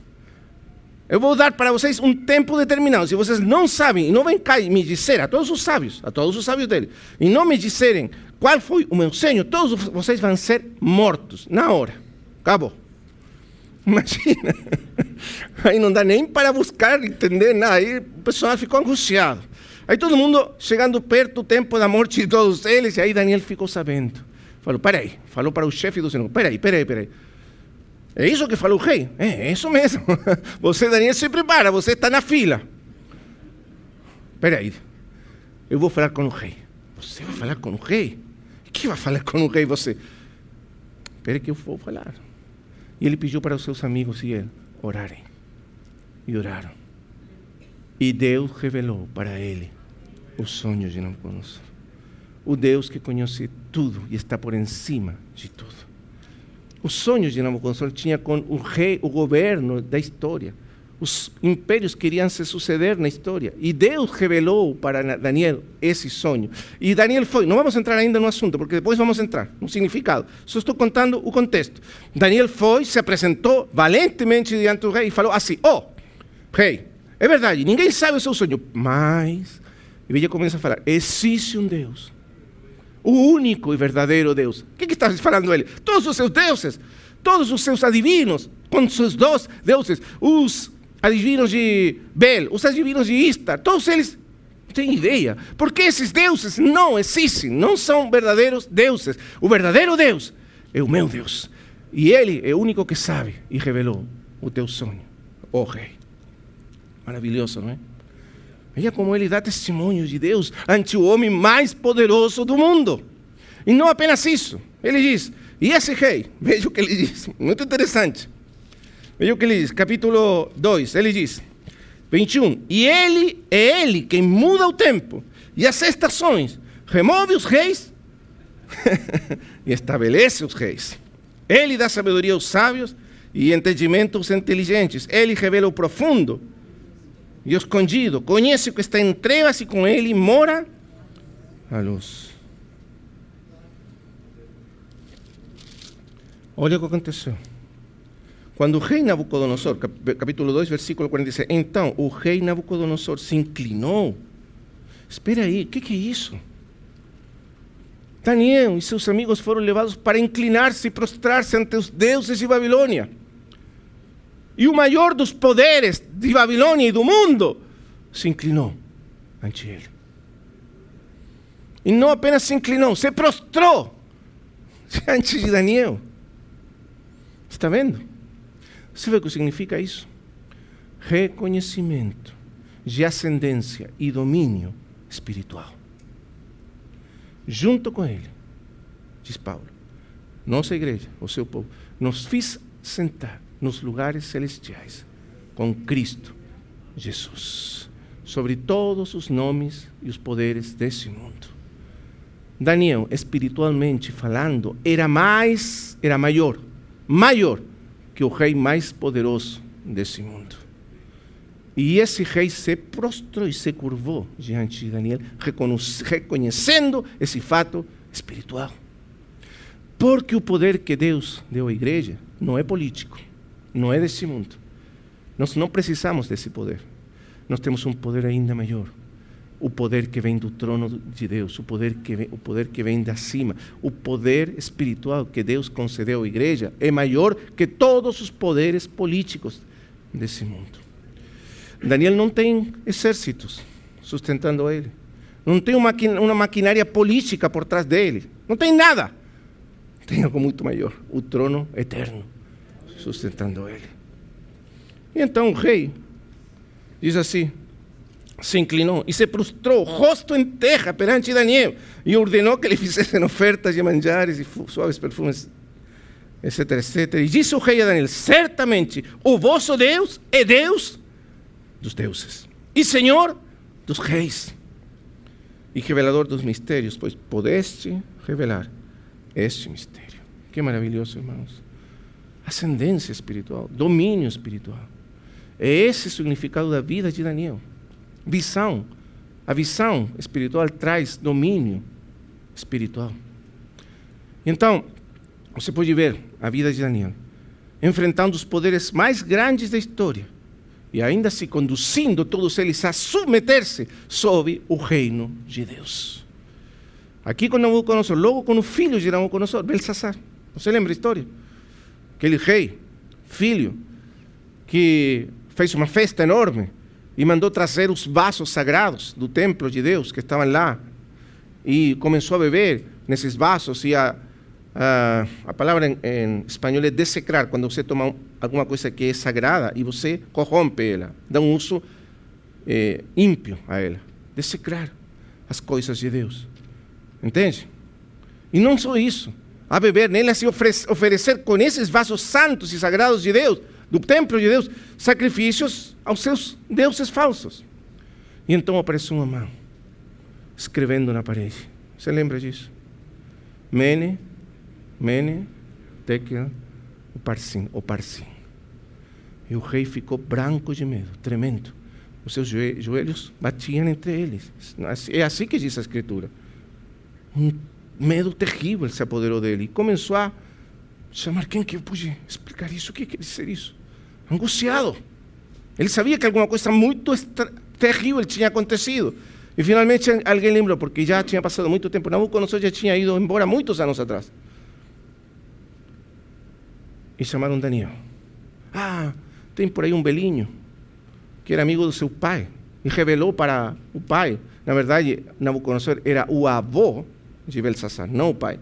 eu vou dar para vocês um tempo determinado. Se vocês não sabem e não vêm cá me disserem, a todos os sábios, a todos os sábios dele, e não me disserem qual foi o meu sonho, todos vocês vão ser mortos na hora. Acabou. Imagina. Aí não dá nem para buscar, entender nada. Aí o pessoal ficou angustiado. Aí todo mundo chegando perto do tempo da morte de todos eles, e aí Daniel ficou sabendo. Falou, peraí, falou para o chefe do Senhor, peraí, peraí, peraí. É isso que falou o rei? É, é isso mesmo. Você, Daniel, se prepara, você está na fila. Espera aí, eu vou falar com o rei. Você vai falar com o rei? Que vai falar com o rei você? Espera que eu vou falar. E ele pediu para os seus amigos e ele orarem. E oraram. E Deus revelou para ele os sonhos de Nabucodonosor. O Deus que conhece tudo e está por encima de tudo. Os sonhos de Nabucodonosor tinha com o rei, o governo da história. Os impérios queriam se suceder na história. E Deus revelou para Daniel esse sonho. E Daniel foi. Não vamos entrar ainda no assunto, porque depois vamos entrar no significado. Só estou contando o contexto. Daniel foi, se apresentou valentemente diante do rei e falou assim: Oh, rei, é verdade, ninguém sabe o seu sonho. Mas. E ele começa a falar: Existe um Deus o único e verdadeiro Deus. O que, que está falando ele? Todos os seus deuses, todos os seus adivinos, com seus dois deuses, os adivinos de Bel, os adivinos de Istar, todos eles têm ideia, porque esses deuses não existem, não são verdadeiros deuses. O verdadeiro Deus é o meu Deus. E Ele é o único que sabe e revelou o teu sonho, oh, Rei. Maravilhoso, não é? Veja como ele dá testemunho de Deus ante o homem mais poderoso do mundo. E não apenas isso. Ele diz, e esse rei, veja o que ele diz, muito interessante. Veja o que ele diz, capítulo 2, ele diz, 21, e ele é ele quem muda o tempo e as estações, remove os reis e estabelece os reis. Ele dá sabedoria aos sábios e entendimento aos inteligentes. Ele revela o profundo e escondido. Conhece o que está em trevas e com ele mora a luz. Olha o que aconteceu. Quando o rei Nabucodonosor, capítulo 2, versículo 46, então o rei Nabucodonosor se inclinou. Espera aí, o que, que é isso? Daniel e seus amigos foram levados para inclinar-se e prostrar-se ante os deuses de Babilônia. E o maior dos poderes de Babilônia e do mundo se inclinou ante ele. E não apenas se inclinou, se prostrou diante de Daniel. Está vendo? Você vê o que significa isso? Reconhecimento de ascendência e domínio espiritual. Junto com ele, diz Paulo, nossa igreja, o seu povo, nos fiz sentar nos lugares celestiais com Cristo Jesus, sobre todos os nomes e os poderes desse mundo. Daniel, espiritualmente falando, era mais, era maior, maior que o rei mais poderoso desse mundo. E esse rei se prostrou e se curvou diante de Daniel, reconhecendo esse fato espiritual. Porque o poder que Deus deu à igreja não é político, não é desse mundo. Nós não precisamos desse poder. Nós temos um poder ainda maior. O poder que vem do trono de Deus, o poder que vem, o poder que vem de cima, o poder espiritual que Deus concedeu à igreja é maior que todos os poderes políticos desse mundo. Daniel não tem exércitos sustentando ele. Não tem uma, uma maquinária política por trás dele. Não tem nada. Tem algo muito maior: o trono eterno sustentando ele. Então o rei diz assim: se inclinou e se prostrou, rosto em terra perante Daniel, e ordenou que lhe fizessem ofertas de manjares e suaves perfumes, etc, etc. E disse o rei a Daniel: certamente o vosso Deus é Deus dos deuses e Senhor dos reis e revelador dos mistérios, pois podeste revelar este mistério. Que maravilhoso, irmãos ascendência espiritual, domínio espiritual. É esse o significado da vida de Daniel. Visão. A visão espiritual traz domínio espiritual. Então, você pode ver a vida de Daniel enfrentando os poderes mais grandes da história e ainda se conduzindo todos eles a submeter-se sob o reino de Deus. Aqui com Nabucodonosor, logo com o filho de Nabucodonosor, Belsazar. Você lembra a história? Aquele rei, filho, que fez uma festa enorme e mandou trazer os vasos sagrados do templo de Deus que estavam lá e começou a beber nesses vasos e a, a, a palavra em, em, espanhol é desecrar, quando você toma alguma coisa que é sagrada e você corrompe ela, dá um uso é, ímpio a ela. Desecrar as coisas de Deus. Entende? E não só isso, a beber nela se oferecer com esses vasos santos e sagrados de Deus, do templo de Deus, sacrifícios aos seus deuses falsos. E então aparece uma mão escrevendo na parede. Você lembra disso? Mene, Mene, Tekel, o Parsim, o Parsim. E o rei ficou branco de medo, tremendo. Os seus joelhos batiam entre eles. É assim que diz a Escritura. Um medo terrível se apoderou dele. E começou a chamar quem que eu pude explicar isso. O que quer dizer isso? Angustiado. Ele sabia que alguma coisa muito terrível tinha acontecido. E finalmente alguém lembrou, porque já tinha passado muito tempo. Nabucodonosor já tinha ido embora muitos anos atrás. E chamaram Daniel. Ah, tem por aí um belinho que era amigo do seu pai e revelou para o pai. Na verdade, Nabucodonosor era o avô de Belsazar, não o pai.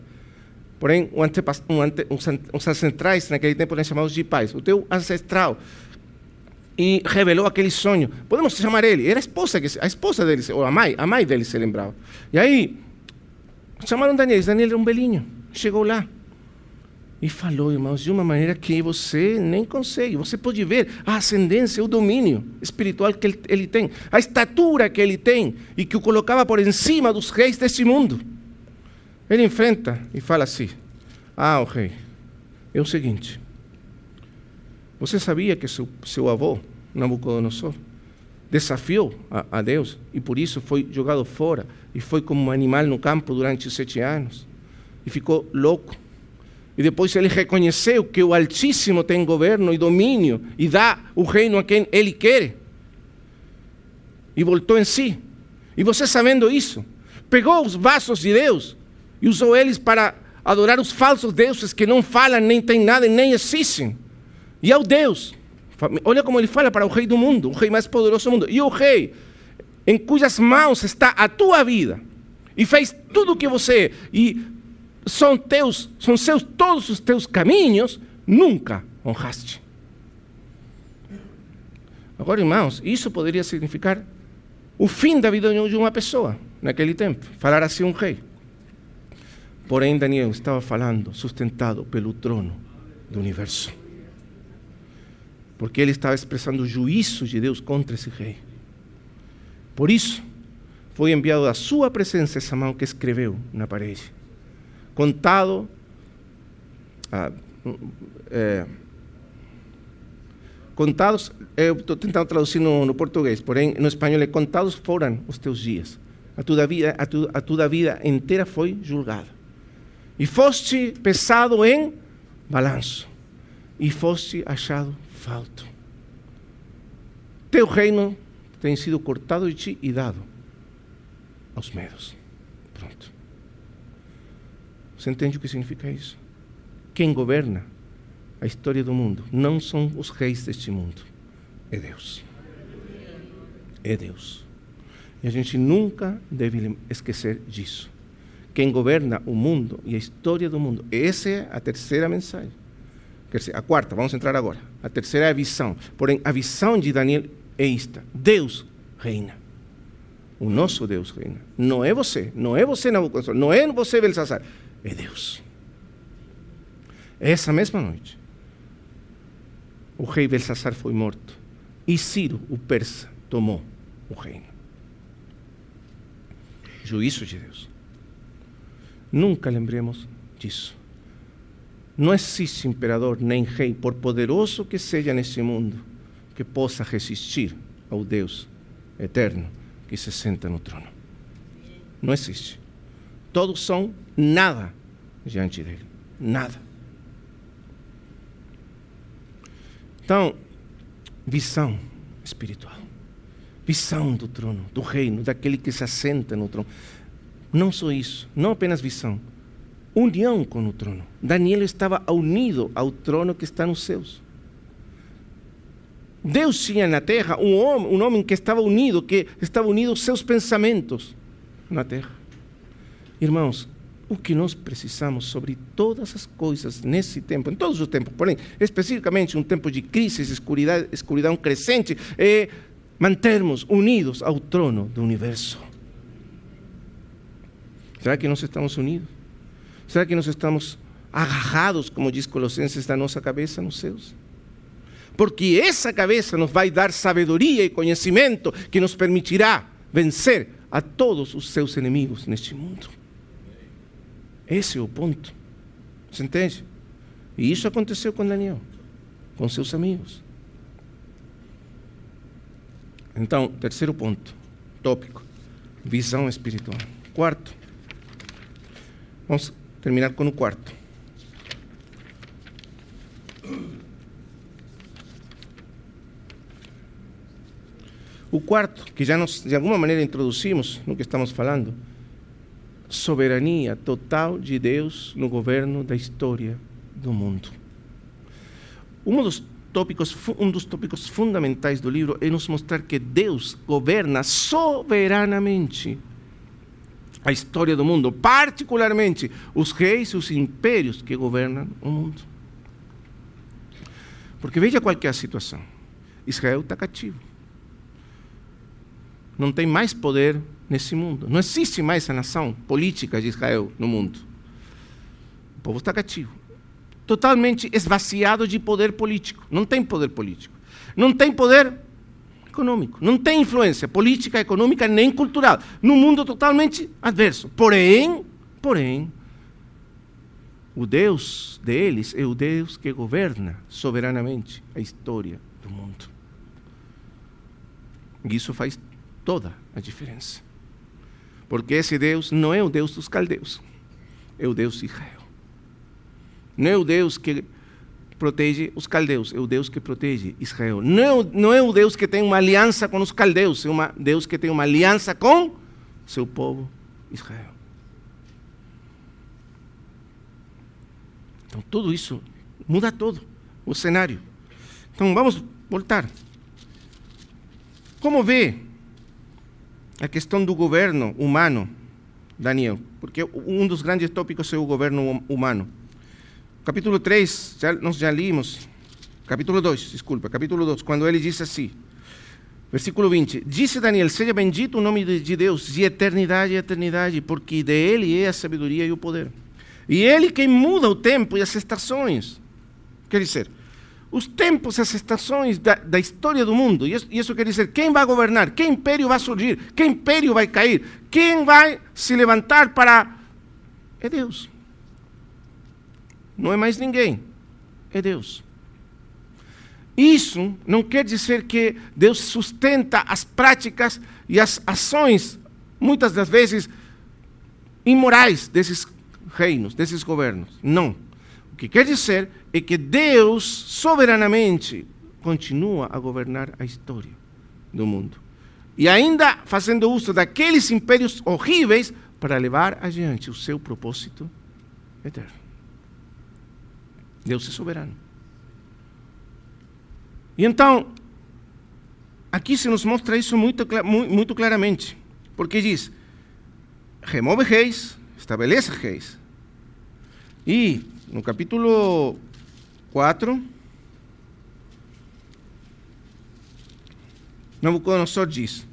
Porém, um antepass... um ante... os ancestrais naquele tempo eram chamados de pais. O teu ancestral e revelou aquele sonho. Podemos chamar ele. Era a esposa, que, a esposa dele, ou a mãe, a mãe dele se lembrava. E aí, chamaram Daniel. Daniel era um belinho. Chegou lá. E falou, irmãos, de uma maneira que você nem consegue. Você pode ver a ascendência, o domínio espiritual que ele, tem, a estatura que ele tem e que o colocava por cima dos reis deste mundo. Ele enfrenta e fala assim: Ah, o rei, é o seguinte. Você sabia que seu, seu avô, Nabucodonosor, desafiou a, a, Deus e por isso foi jogado fora e foi como um animal no campo durante sete anos e ficou louco. E depois ele reconheceu que o Altíssimo tem governo e domínio e dá o reino a quem ele quer. E voltou em si. E você sabendo isso, pegou os vasos de Deus e usou eles para adorar os falsos deuses que não falam, nem têm nada e nem existem. E ao Deus, olha como ele fala para o rei do mundo, o rei mais poderoso do mundo. E o rei em cujas mãos está a tua vida e fez tudo o que você e são teus, são seus todos os teus caminhos, nunca honraste. Agora, irmãos, isso poderia significar o fim da vida de uma pessoa naquele tempo, falar assim um rei. Porém, Daniel estava falando sustentado pelo trono do universo. Porque ele estava expressando o juízo de Deus contra esse rei. Por isso, foi enviado da sua presença essa mão que escreveu na parede. Contado, ah, é, contados, eu estou tentando traduzir no, no, português, porém no espanhol é contados foram os teus dias. A tua vida, a, tu, a tua vida inteira foi julgada e foste pesado em balanço, e foste achado falto. Teu reino tem sido cortado de ti e dado aos medos. Pronto. Você entende o que significa isso? Quem governa a história do mundo não são os reis deste mundo, é Deus. É Deus. E a gente nunca deve esquecer disso quem governa o mundo e a história do mundo. Essa é a terceira mensagem. Quer dizer, a quarta, vamos entrar agora. A terceira é a visão. Porém, a visão de Daniel é esta: Deus reina. O nosso Deus reina. Não é você, não é você, Nabucodonosor, não é você, Belsazar. É Deus. Essa mesma noite, o rei Belsazar foi morto e Ciro, o persa, tomou o reino. Juízo de Deus. Nunca lembremos disso. Não existe imperador nem rei, por poderoso que seja nesse mundo, que possa resistir ao Deus eterno que se senta no trono. Não existe. Todos são nada diante dele. Nada. Então, visão espiritual. Visão do trono, do reino, daquele que se assenta no trono. Não só isso, não apenas visão, união com o trono. Daniel estava unido ao trono que está nos céus. Deus tinha na terra um homem, um homem que estava unido, que estava unido aos seus pensamentos na terra. Irmãos, o que nós precisamos sobre todas as coisas nesse tempo, em todos os tempos, porém, especificamente um tempo de crise, escuridão, escuridão crescente, é mantermos unidos ao trono do universo. Será que nós estamos unidos? Será que nós estamos agarrados, como diz Colossenses, da nossa cabeça nos céus? Porque essa cabeça nos vai dar sabedoria e conhecimento que nos permitirá vencer a todos os seus inimigos neste mundo. Esse é o ponto. Você entende? E isso aconteceu com Daniel, com seus amigos. Então, terceiro ponto, tópico, visão espiritual. Quarto, vamos terminar com o quarto. O quarto, que já nós de alguma maneira introduzimos no que estamos falando, soberania total de Deus no governo da história do mundo. Um dos tópicos, um dos tópicos fundamentais do livro é nos mostrar que Deus governa soberanamente a história do mundo, particularmente os reis e os impérios que governam o mundo. Porque veja qual é a situação. Israel está cativo não tem mais poder nesse mundo. Não existe mais a nação política de Israel no mundo. O povo está cativo. Totalmente esvaziado de poder político. Não tem poder político. Não tem poder econômico. Não tem influência política, econômica nem cultural. Num mundo totalmente adverso. Porém, porém, o Deus deles é o Deus que governa soberanamente a história do mundo. E isso faz toda a diferença. Porque esse Deus não é o Deus dos caldeus, é o Deus de Israel. Não é o Deus que protege os caldeus, é o Deus que protege Israel. Não, não é o Deus que tem uma aliança com os caldeus, é um Deus que tem uma aliança com seu povo Israel. Então tudo isso muda todo o cenário. Então vamos voltar. Como vê a questão do governo humano, Daniel, porque um dos grandes tópicos é o governo hum, humano. Capítulo 3, já, nós já limos. Capítulo 2, desculpa, capítulo 2, quando ele diz assim, versículo 20: Disse Daniel: Seja bendito o nome de Deus de eternidade a eternidade, porque de Ele é a sabedoria e o poder. E Ele quem muda o tempo e as estações. Quer dizer, os tempos, as estações da, da história do mundo. E isso, e isso, quer dizer, quem vai governar, que império vai surgir, que império vai cair, quem vai se levantar para. É Deus. Não é mais ninguém, é Deus. Isso não quer dizer que Deus sustenta as práticas e as ações, muitas das vezes imorais, desses reinos, desses governos. Não. O que quer dizer é que Deus soberanamente continua a governar a história do mundo. E ainda fazendo uso daqueles impérios horríveis para levar adiante o seu propósito eterno. Deus é soberano. E então, aqui se nos mostra isso muito, muito claramente, porque diz: remove reis, estabelece reis. E no capítulo 4. Nabucodonosor diz,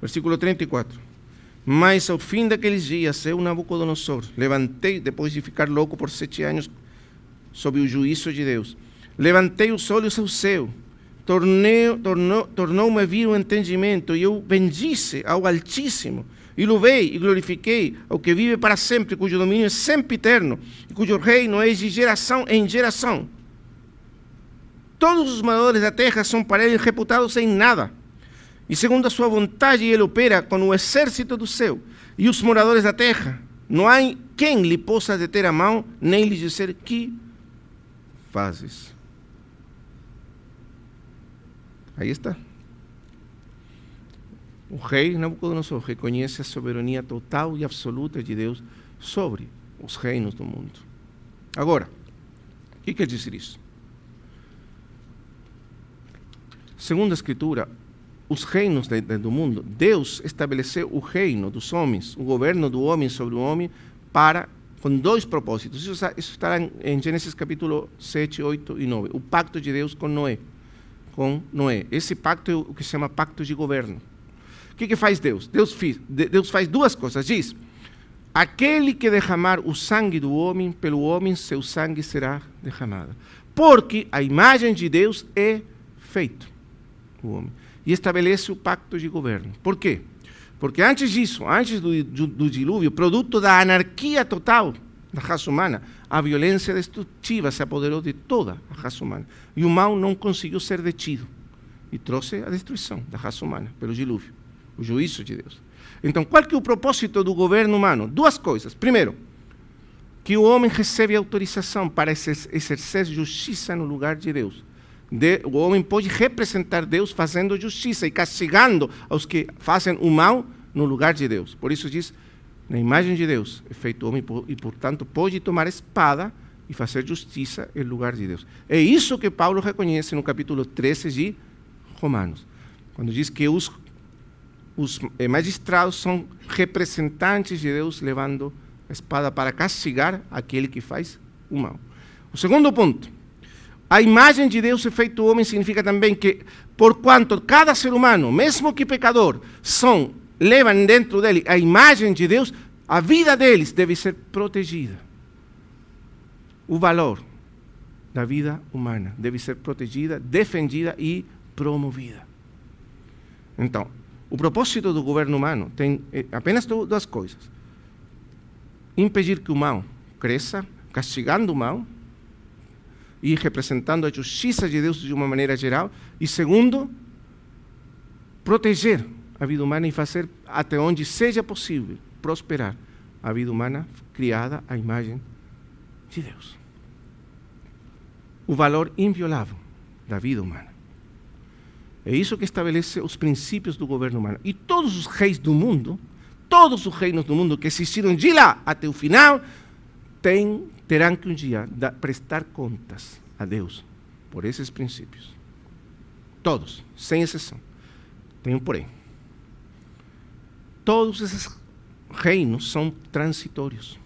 versículo 34. Mas ao fim daqueles dias, eu, Nabucodonosor, levantei, depois de ficar louco por sete anos, sob o juízo de Deus, levantei os olhos ao céu, tornou-me a vir o entendimento, e eu bendisse ao Altíssimo, e louvei e glorifiquei ao que vive para sempre, cujo domínio é sempre eterno, e cujo reino é de geração em geração. Todos os moradores da terra são para ele reputados em nada. E segundo a sua vontade, ele opera com o exército do céu. E os moradores da terra, não há quem lhe possa deter a mão, nem lhe dizer que fazes. Aí está. O rei Nabucodonosor reconhece a soberania total e absoluta de Deus sobre os reinos do mundo. Agora, o que quer dizer isso? Segundo a Escritura, os reinos de, de, do mundo, Deus estabeleceu o reino dos homens, o governo do homem sobre o homem, para com dois propósitos. Isso, isso estará em, Gênesis capítulo 7, 8 e 9. O pacto de Deus com Noé. Com Noé. Esse pacto é o que se chama pacto de governo. O que, que faz Deus? Deus, fiz, Deus faz duas coisas. Diz: aquele que derramar o sangue do homem, pelo homem seu sangue será derramado. Porque a imagem de Deus é feito o homem. E estabelece o pacto de governo. Por quê? Porque antes disso, antes do, do, do dilúvio, produto da anarquia total da raça humana, a violência destrutiva se apoderou de toda a raça humana. E o mal não conseguiu ser detido. E trouxe a destruição da raça humana pelo dilúvio, o juízo de Deus. Então, qual que é o propósito do governo humano? Duas coisas. Primeiro, que o homem recebe autorização para exercer justiça no lugar de Deus. De, o homem pode representar Deus fazendo justiça e castigando os que fazem o mal no lugar de Deus. Por isso diz, na imagem de Deus é feito homem e, portanto, pode tomar espada e fazer justiça em lugar de Deus. É isso que Paulo reconhece no capítulo 13 de Romanos, quando diz que os, os eh, magistrados são representantes de Deus levando a espada para castigar aquele que faz o mal. O segundo ponto, a imagem de Deus é feito homem significa também que, por quanto cada ser humano, mesmo que pecador, são, levam dentro dele a imagem de Deus, a vida deles deve ser protegida. O valor da vida humana deve ser protegida, defendida e promovida. Então, o propósito do governo humano tem eh, apenas duas coisas: impedir que o mal cresça, castigando o mal, e representando a justiça de Deus de uma maneira geral. E segundo, proteger a vida humana e fazer até onde seja possível prosperar a vida humana criada à imagem de Deus. O valor inviolável da vida humana. É isso que estabelece os princípios do governo humano. E todos os reis do mundo, todos os reinos do mundo que existiram de lá até o final, têm terão que um dia prestar contas a Deus por esses princípios. Todos, sem exceção. Tem um porém. Todos esses reinos são transitórios.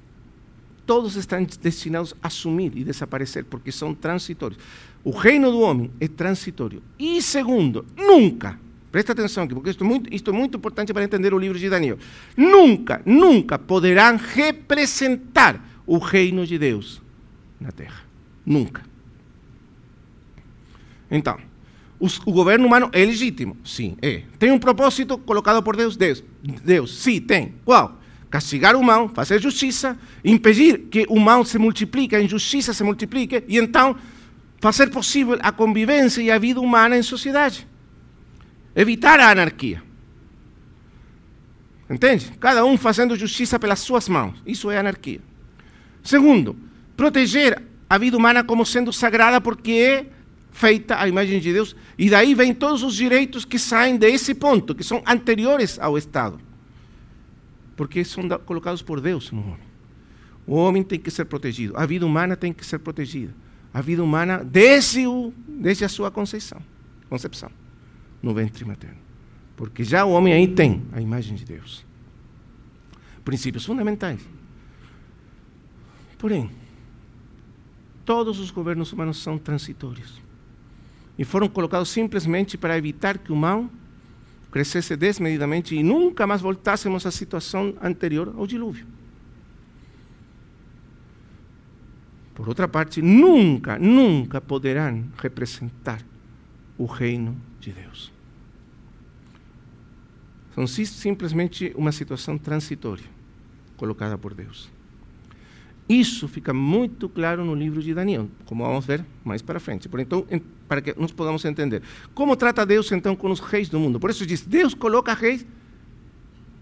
Todos estão destinados a sumir e desaparecer, porque são transitórios. O reino do homem é transitório. E segundo, nunca, presta atenção aqui, porque isto é, muito, isto é muito importante para entender o livro de Daniel. Nunca, nunca poderão representar o reino de Deus na terra. Nunca. Então, os, o governo humano é legítimo? Sim, é. Tem um propósito colocado por Deus? Deus, Deus sim, tem. Qual? Castigar o mal, fazer justiça, impedir que o mal se multiplique, a injustiça se multiplique, e então fazer possível a convivência e a vida humana em sociedade. Evitar a anarquia. Entende? Cada um fazendo justiça pelas suas mãos. Isso é anarquia. Segundo, proteger a vida humana como sendo sagrada porque é feita à imagem de Deus. E daí vem todos os direitos que saem desse ponto, que são anteriores ao Estado. Porque são colocados por Deus no homem. O homem tem que ser protegido, a vida humana tem que ser protegida. A vida humana desde, o, desde a sua concepção, concepção no ventre materno. Porque já o homem aí tem a imagem de Deus. Princípios fundamentais. Porém, todos os governos humanos são transitórios e foram colocados simplesmente para evitar que o mal crescesse desmedidamente e nunca mais voltássemos à situação anterior ao dilúvio. Por outra parte, nunca, nunca poderão representar o reino de Deus. São simplesmente uma situação transitória colocada por Deus. Isso fica muito claro no livro de Daniel, como vamos ver mais para frente. Por então, para que nós podamos entender. Como trata Deus então com os reis do mundo? Por isso diz: Deus coloca reis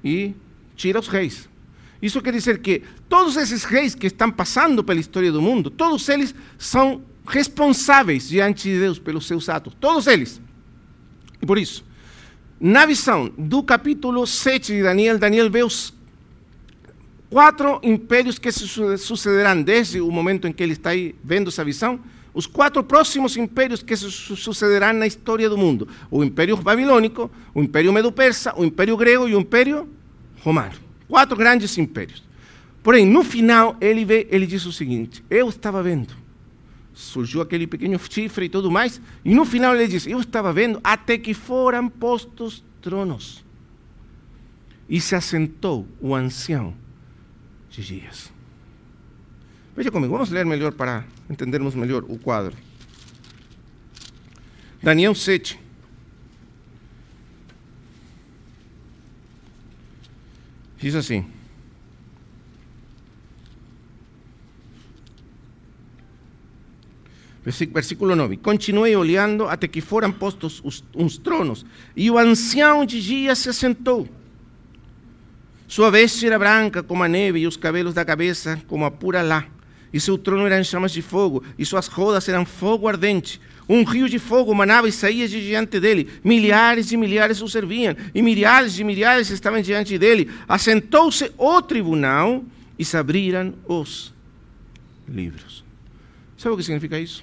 e tira os reis. Isso quer dizer que todos esses reis que estão passando pela história do mundo, todos eles são responsáveis diante de Deus pelos seus atos. Todos eles. E por isso, na visão do capítulo 7 de Daniel, Daniel vê os quatro impérios que se sucederão desde o momento em que ele está aí vendo essa visão, os quatro próximos impérios que se sucederão na história do mundo: o Império Babilônico, o Império Medo-Persa, o Império Grego e o Império Romano. Quatro grandes impérios. Porém, no final, ele, vê, ele diz o seguinte: Eu estava vendo. Surgiu aquele pequeno chifre e tudo mais, e no final ele diz: Eu estava vendo até que foram postos tronos. E se assentou o ancião dias. Veja comigo, vamos ler melhor para entendermos melhor o quadro. Daniel 7. Diz assim: Versículo 9: Continuei olhando até que foram postos os, uns tronos, e o ancião de se assentou. Sua veste era branca como a neve, e os cabelos da cabeça como a pura lã. E seu trono era em chamas de fogo, e suas rodas eram fogo ardente. Um rio de fogo manava e saía de diante dele. Milhares e milhares o serviam, e milhares e milhares estavam diante dele. Assentou-se o tribunal e se abriram os livros. Sabe o que significa isso?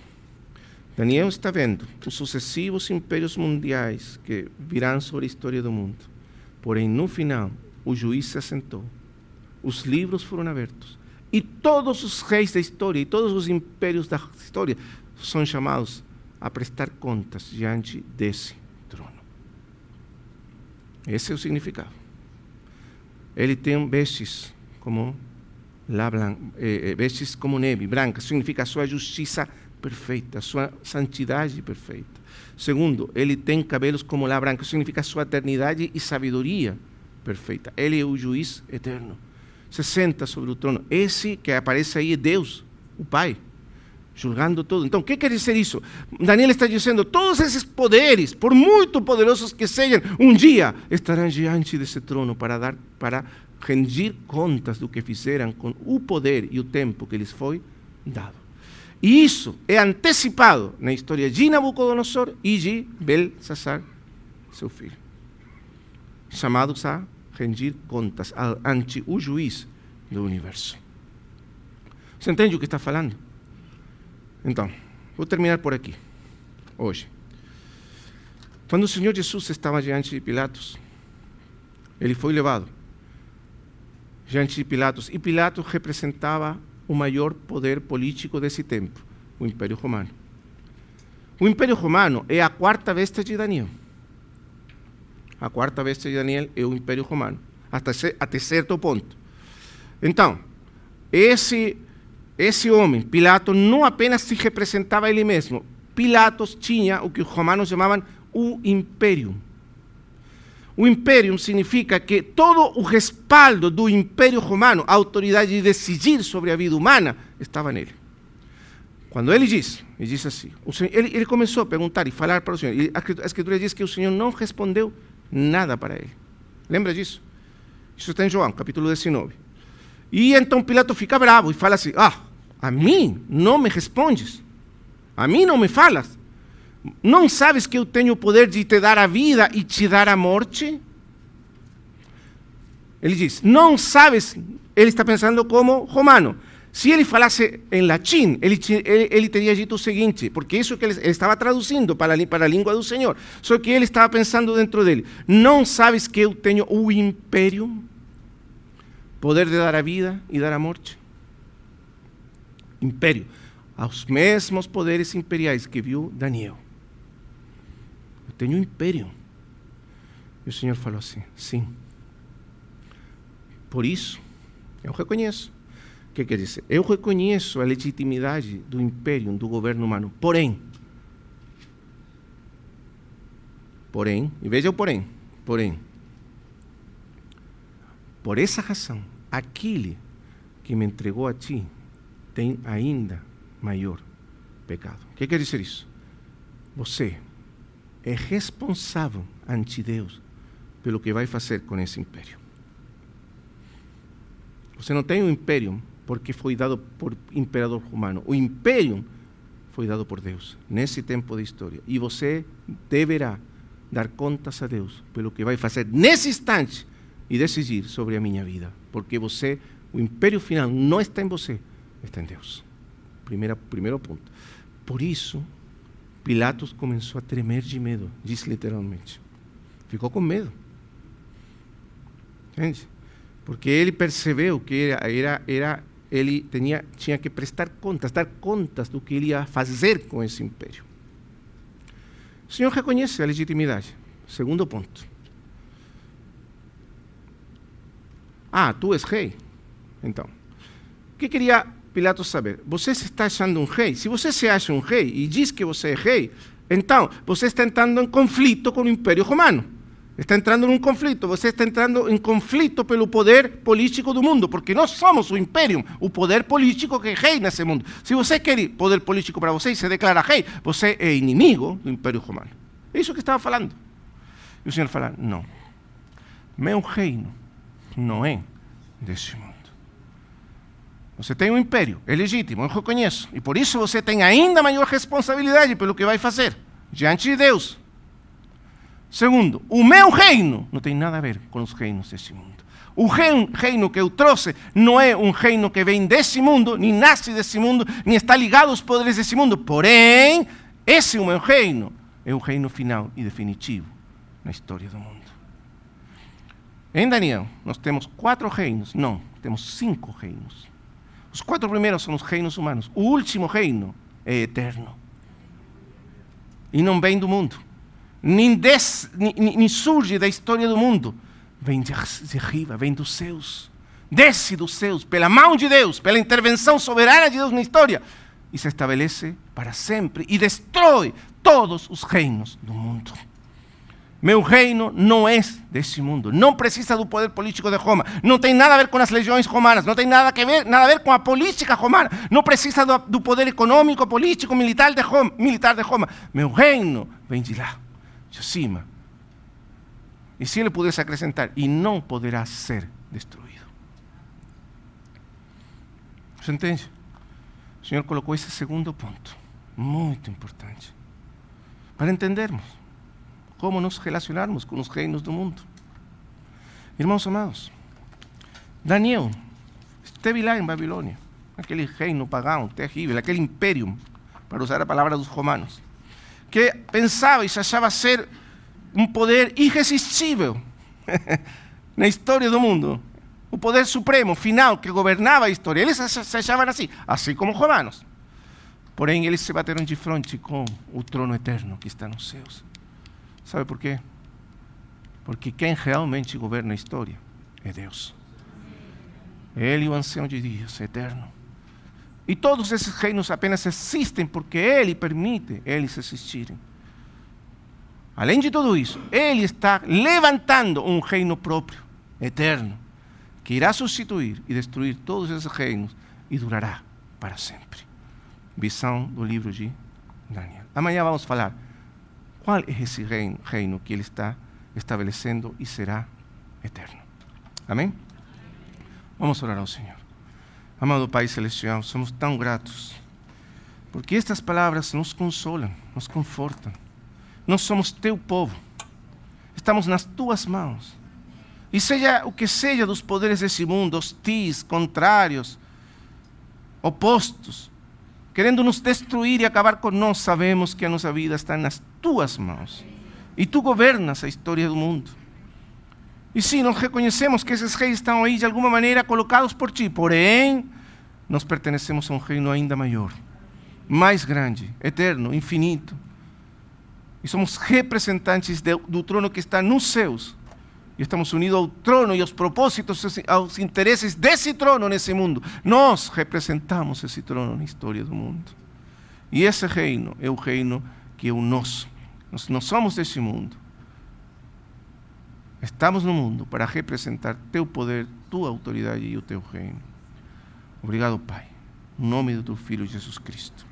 Daniel está vendo os sucessivos impérios mundiais que virão sobre a história do mundo. Porém, no final, o juiz se assentou. Os livros foram abertos. E todos os reis da história e todos os impérios da história são chamados a prestar contas diante desse trono. Esse é o significado. Ele tem vestes como lá eh, eh, vestes como neve branca, significa sua justiça perfeita, sua santidade perfeita. Segundo, ele tem cabelos como lá branca, significa sua eternidade e sabedoria perfeita. Ele é o juiz eterno. Se senta sobre o trono. Esse que aparece aí é Deus, o Pai, julgando tudo. Então, o que quer dizer isso? Daniel está dizendo: todos esses poderes, por muito poderosos que sejam, um dia estarão diante desse trono para dar, para rendir contas do que fizeram com o poder e o tempo que lhes foi dado. E isso é antecipado na história de Nabucodonosor e de Belsazar, seu filho. Chamados a rendir contas ante o juiz do universo. Você entende o que está falando? Então, vou terminar por aqui, hoje. Quando o Senhor Jesus estava diante de Pilatos, ele foi levado diante de Pilatos, e Pilatos representava o maior poder político desse tempo, o Império Romano. O Império Romano é a quarta besta de Daniel. A quarta besta de Daniel é o Império Romano, até, até certo ponto. Então, esse, esse homem, Pilatos, não apenas se representava ele mesmo, Pilatos tinha o que os romanos chamavam o império. O império significa que todo o respaldo do império romano, a autoridade de decidir sobre a vida humana, estava nele. Quando ele diz, ele diz assim, Senhor, ele, ele, começou a perguntar e falar para o Senhor, e a escritura diz que o Senhor não respondeu nada para ele. Lembra disso? Isso está em João, capítulo 19. E então Pilato fica bravo e fala assim: Ah, a mim não me respondes, a mim não me falas. Não sabes que eu tenho o poder de te dar a vida e te dar a morte? Ele diz: Não sabes, ele está pensando como romano. Se ele falasse em latim, ele, ele, ele, teria dito o seguinte, porque isso que ele, ele, estava traduzindo para, para a língua do Senhor. Só que ele estava pensando dentro dele: Não sabes que eu tenho o império, poder de dar a vida e dar a morte? Império, aos mesmos poderes imperiais que viu Daniel tenho um império. E o Senhor falou assim: sim. Por isso, eu reconheço. Que quer dizer? Eu reconheço a legitimidade do império, do governo humano. Porém, porém, e veja o porém, porém, por essa razão, aquele que me entregou a ti tem ainda maior pecado. O que quer dizer isso? Você é responsável ante Deus pelo que vai fazer com esse império. Você não tem um império porque foi dado por imperador romano. O império foi dado por Deus nesse tempo de história. E você deverá dar contas a Deus pelo que vai fazer nesse instante e decidir sobre a minha vida, porque você, o império final não está em você, está em Deus. Primeira, primeiro ponto. Por isso, Pilatos começou a tremer de medo, diz literalmente. Ficou com medo. Entende? Porque ele percebeu que era, era, era ele tinha, tinha que prestar contas, dar contas do que ele ia fazer com esse império. O Senhor reconhece a legitimidade. Segundo ponto. Ah, tu és rei. Então, o que queria Pilatos saber? Você se está achando um rei? Se você se acha um rei e diz que você é rei, então você está entrando em conflito com o Império Romano. Está entrando num conflito, você está entrando em conflito pelo poder político do mundo, porque nós somos o império, o poder político que reina esse mundo. Se você quer poder político para você e se declara rei, você é inimigo do império romano. É isso que estava falando. E o Senhor fala: não, meu reino não é deste mundo. Você tem um império, é legítimo, eu reconheço. E por isso você tem ainda maior responsabilidade pelo que vai fazer diante de Deus. Segundo, o meu reino não tem nada a ver com os reinos deste mundo. O reino que eu trouxe não é um reino que vem desse mundo, nem nasce desse mundo, nem está ligado aos poderes desse mundo. Porém, esse é o meu reino. É o reino final e definitivo na história do mundo. Em Daniel, nós temos quatro reinos. Não, temos cinco reinos. Os quatro primeiros são os reinos humanos. O último reino é eterno. E não vem do mundo nem, des, nem, nem surge da história do mundo, vem de, de riba, vem dos céus. Desce dos céus, pela mão de Deus, pela intervenção soberana de Deus na história, e se estabelece para sempre e destrói todos os reinos do mundo. Meu reino não é desse mundo, não precisa do poder político de Roma, não tem nada a ver com as legiões romanas, não tem nada a ver, nada a, ver com a política romana, não precisa do, do poder econômico, político, militar de, Roma, militar de Roma. Meu reino vem de lá cima. E se ele pudesse acrescentar, e não poderá ser destruído. Você entende? O Senhor colocou esse segundo ponto, muito importante, para entendermos como nos relacionarmos com os reinos do mundo. Irmãos amados, Daniel esteve lá em Babilônia, aquele reino pagão terrível, aquele império, para usar a palavra dos romanos que pensava e se achava ser um poder irresistível na história do mundo. O poder supremo, final, que governava a história. Eles se achavam assim, assim como os romanos. Porém, eles se bateram de frente com o trono eterno que está nos céus. Sabe por quê? Porque quem realmente governa a história é Deus. Ele, o ancião de dias, eterno. E todos esses reinos apenas existem porque Ele permite eles existirem. Além de tudo isso, Ele está levantando um reino próprio, eterno, que irá substituir e destruir todos esses reinos e durará para sempre. Visão do livro de Daniel. Amanhã vamos falar qual é esse reino, reino que Ele está estabelecendo e será eterno. Amém? Vamos orar ao Senhor. Amado Pai Celestial, somos tão gratos, porque estas palavras nos consolam, nos confortam. Nós somos teu povo, estamos nas tuas mãos. E seja o que seja dos poderes desse mundo, hostis, contrários, opostos, querendo nos destruir e acabar com nós, sabemos que a nossa vida está nas tuas mãos. E tu governas a história do mundo. E sim, nós reconhecemos que esses reis estão aí de alguma maneira colocados por ti, porém, nós pertencemos a um reino ainda maior, mais grande, eterno, infinito. E somos representantes de, do trono que está nos céus. E estamos unidos ao trono e aos propósitos, aos interesses desse trono nesse mundo. Nós representamos esse trono na história do mundo. E esse reino é o reino que é o nosso. Nós não somos desse mundo Estamos no mundo para representar teu poder, tua autoridade e o teu reino. Obrigado, Pai. Em nome do teu Filho Jesus Cristo.